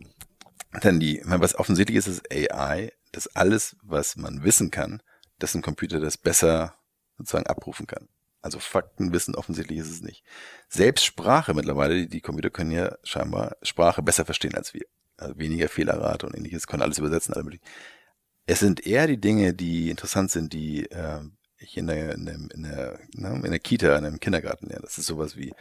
S2: Denn die, was offensichtlich ist, ist AI, dass alles, was man wissen kann, dass ein Computer das besser sozusagen abrufen kann. Also Faktenwissen offensichtlich ist es nicht. Selbst Sprache mittlerweile, die, Computer können ja scheinbar Sprache besser verstehen als wir. Also weniger Fehlerrate und ähnliches, können alles übersetzen, alle. Es sind eher die Dinge, die interessant sind, die äh, ich in der, in der, in der, ne, in der Kita, in einem Kindergarten lerne. Das ist sowas wie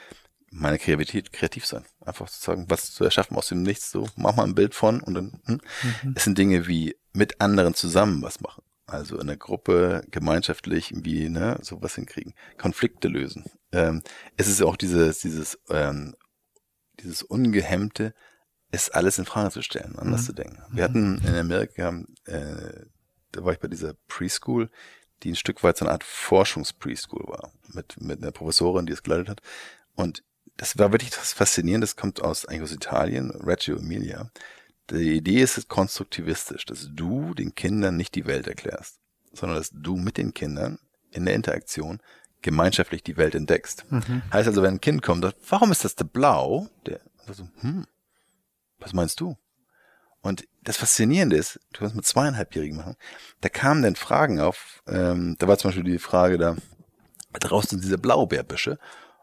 S2: meine Kreativität, kreativ sein. Einfach zu sagen, was zu erschaffen aus dem Nichts, so, mach mal ein Bild von und dann, hm. Mhm. Es sind Dinge wie mit anderen zusammen was machen. Also in der Gruppe gemeinschaftlich irgendwie, ne, sowas hinkriegen. Konflikte lösen. Ähm, es ist auch dieses, dieses, ähm, dieses ungehemmte, es alles in Frage zu stellen, anders mhm. zu denken. Wir hatten in Amerika, äh, da war ich bei dieser Preschool, die ein Stück weit so eine Art Forschungspreschool war, mit, mit einer Professorin, die es geleitet hat. Und das war wirklich das Faszinierende, das kommt aus, eigentlich aus Italien, Reggio Emilia. Die Idee ist konstruktivistisch, dass du den Kindern nicht die Welt erklärst, sondern dass du mit den Kindern in der Interaktion gemeinschaftlich die Welt entdeckst. Mhm. Heißt also, wenn ein Kind kommt, sagt, warum ist das der blau? Der sagt so, hm, was meinst du? Und das Faszinierende ist, du kannst mit zweieinhalbjährigen machen, da kamen dann Fragen auf, ähm, da war zum Beispiel die Frage da, draußen sind diese Blaubeerbüsche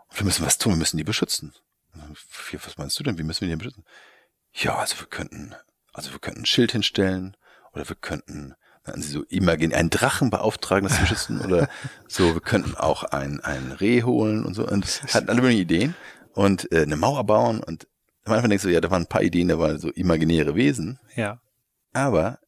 S2: und wir müssen was tun, wir müssen die beschützen. Was meinst du denn, wie müssen wir die beschützen? Ja, also wir könnten, also wir könnten ein Schild hinstellen oder wir könnten dann sie so imagin einen Drachen beauftragen, das zu beschützen oder so, wir könnten auch ein, ein Reh holen und so und hatten alle möglichen Ideen und äh, eine Mauer bauen und am Anfang denkst du, ja, da waren ein paar Ideen, da waren so imaginäre Wesen.
S1: Ja.
S2: Aber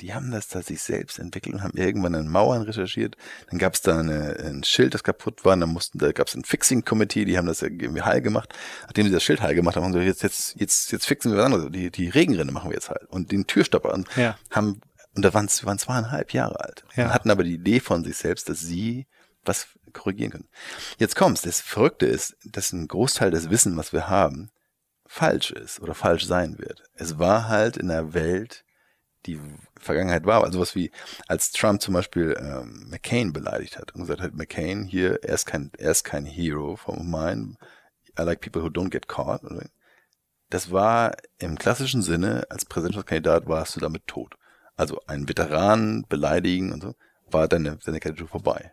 S2: die haben das da sich selbst entwickelt und haben irgendwann an Mauern recherchiert. Dann gab es da eine, ein Schild, das kaputt war. Und dann mussten, da gab es ein Fixing Committee, die haben das irgendwie heil gemacht. Nachdem sie das Schild heil gemacht haben, haben sie jetzt, jetzt, jetzt, jetzt fixen wir was anderes. Die, die Regenrinne machen wir jetzt heil. Und den Türstopper und
S1: ja.
S2: haben, und da waren, waren zweieinhalb Jahre alt. Ja. Hatten aber die Idee von sich selbst, dass sie was korrigieren können. Jetzt kommt's. Das Verrückte ist, dass ein Großteil des Wissen, was wir haben, falsch ist oder falsch sein wird. Es war halt in der Welt, die Vergangenheit war, also was wie, als Trump zum Beispiel ähm, McCain beleidigt hat und gesagt hat, McCain hier, er ist kein, er ist kein Hero von mine, I like people who don't get caught. Das war im klassischen Sinne, als Präsidentschaftskandidat warst du damit tot. Also einen Veteran beleidigen und so, war deine, deine Kandidatur vorbei.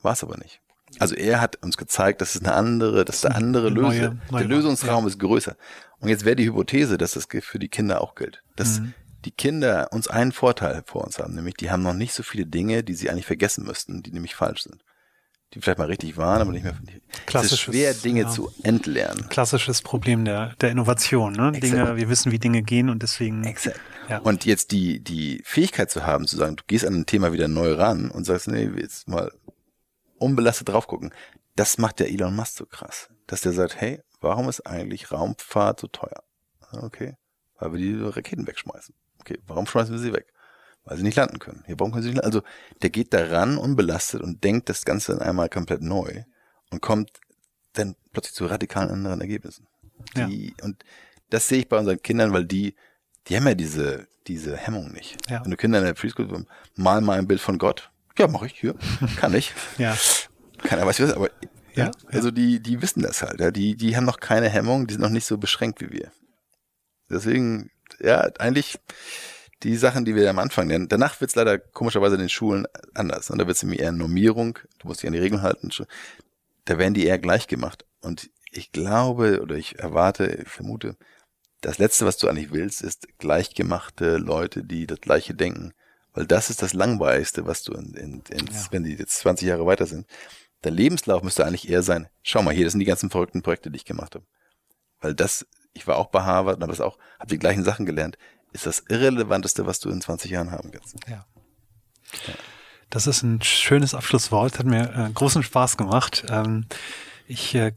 S2: War es aber nicht. Also er hat uns gezeigt, dass es eine andere, dass der andere Lösung, der Lösungsraum ja. ist größer. Und jetzt wäre die Hypothese, dass das für die Kinder auch gilt. Dass mhm. die Kinder uns einen Vorteil vor uns haben, nämlich die haben noch nicht so viele Dinge, die sie eigentlich vergessen müssten, die nämlich falsch sind. Die vielleicht mal richtig waren, aber nicht mehr. Es ist schwer, Dinge ja. zu entlernen.
S1: Klassisches Problem der, der Innovation. Ne? Dinge, wir wissen, wie Dinge gehen und deswegen.
S2: Exakt. Ja. Und jetzt die, die Fähigkeit zu haben, zu sagen, du gehst an ein Thema wieder neu ran und sagst, nee, jetzt mal unbelastet drauf gucken. Das macht der Elon Musk so krass, dass der sagt, hey, warum ist eigentlich Raumfahrt so teuer? Okay, weil wir die Raketen wegschmeißen. Okay, warum schmeißen wir sie weg? Weil sie nicht landen können. Ja, warum können sie nicht landen? Also der geht da ran unbelastet und denkt das Ganze dann einmal komplett neu und kommt dann plötzlich zu radikalen anderen Ergebnissen. Die, ja. Und das sehe ich bei unseren Kindern, weil die, die haben ja diese, diese Hemmung nicht. Ja. Wenn du Kinder in der Preschool mal mal ein Bild von Gott. Ja, mache ich hier. Kann ich.
S1: ja.
S2: Keiner weiß, was, aber ja, ja, also die, die wissen das halt. Ja. Die, die haben noch keine Hemmung, die sind noch nicht so beschränkt wie wir. Deswegen, ja, eigentlich die Sachen, die wir am Anfang nennen. Danach wird es leider komischerweise in den Schulen anders. Und da wird es eher Normierung, du musst dich an die Regeln halten. Da werden die eher gleich gemacht. Und ich glaube oder ich erwarte, ich vermute, das Letzte, was du eigentlich willst, ist gleichgemachte Leute, die das Gleiche denken. Weil das ist das Langweiligste, was du, in, in, in ja. wenn die jetzt 20 Jahre weiter sind. Der Lebenslauf müsste eigentlich eher sein, schau mal hier, das sind die ganzen verrückten Projekte, die ich gemacht habe. Weil das, ich war auch bei Harvard und habe das auch, habe die gleichen Sachen gelernt, ist das Irrelevanteste, was du in 20 Jahren haben kannst.
S1: Ja. ja. Das ist ein schönes Abschlusswort, hat mir äh, großen Spaß gemacht. Ähm, ich äh,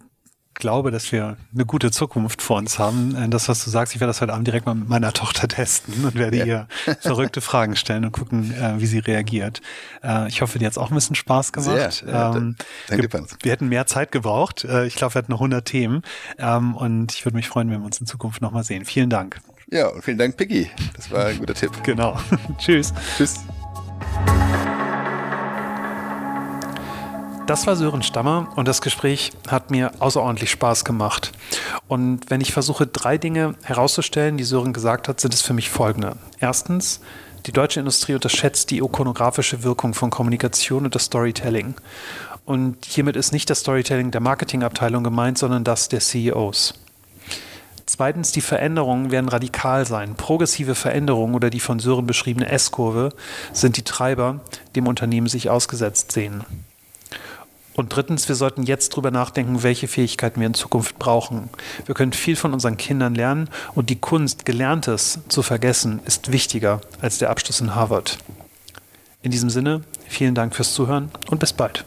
S1: glaube, dass wir eine gute Zukunft vor uns haben. Äh, das, was du sagst, ich werde das heute Abend direkt mal mit meiner Tochter testen und werde ja. ihr verrückte Fragen stellen und gucken, äh, wie sie reagiert. Äh, ich hoffe, dir hat es auch ein bisschen Spaß gemacht.
S2: Sehr, ja, ähm,
S1: wir, wir, hätten mehr Zeit gebraucht. Ich glaube, wir hatten noch 100 Themen. Ähm, und ich würde mich freuen, wenn wir uns in Zukunft nochmal sehen. Vielen Dank.
S2: Ja, und vielen Dank, Piggy. Das war ein guter Tipp.
S1: Genau. Tschüss.
S2: Tschüss.
S1: Das war Sören Stammer und das Gespräch hat mir außerordentlich Spaß gemacht. Und wenn ich versuche, drei Dinge herauszustellen, die Sören gesagt hat, sind es für mich folgende. Erstens, die deutsche Industrie unterschätzt die ikonografische Wirkung von Kommunikation und das Storytelling. Und hiermit ist nicht das Storytelling der Marketingabteilung gemeint, sondern das der CEOs. Zweitens, die Veränderungen werden radikal sein. Progressive Veränderungen oder die von Sören beschriebene S-Kurve sind die Treiber, dem Unternehmen sich ausgesetzt sehen. Und drittens, wir sollten jetzt darüber nachdenken, welche Fähigkeiten wir in Zukunft brauchen. Wir können viel von unseren Kindern lernen und die Kunst, Gelerntes zu vergessen, ist wichtiger als der Abschluss in Harvard. In diesem Sinne, vielen Dank fürs Zuhören und bis bald.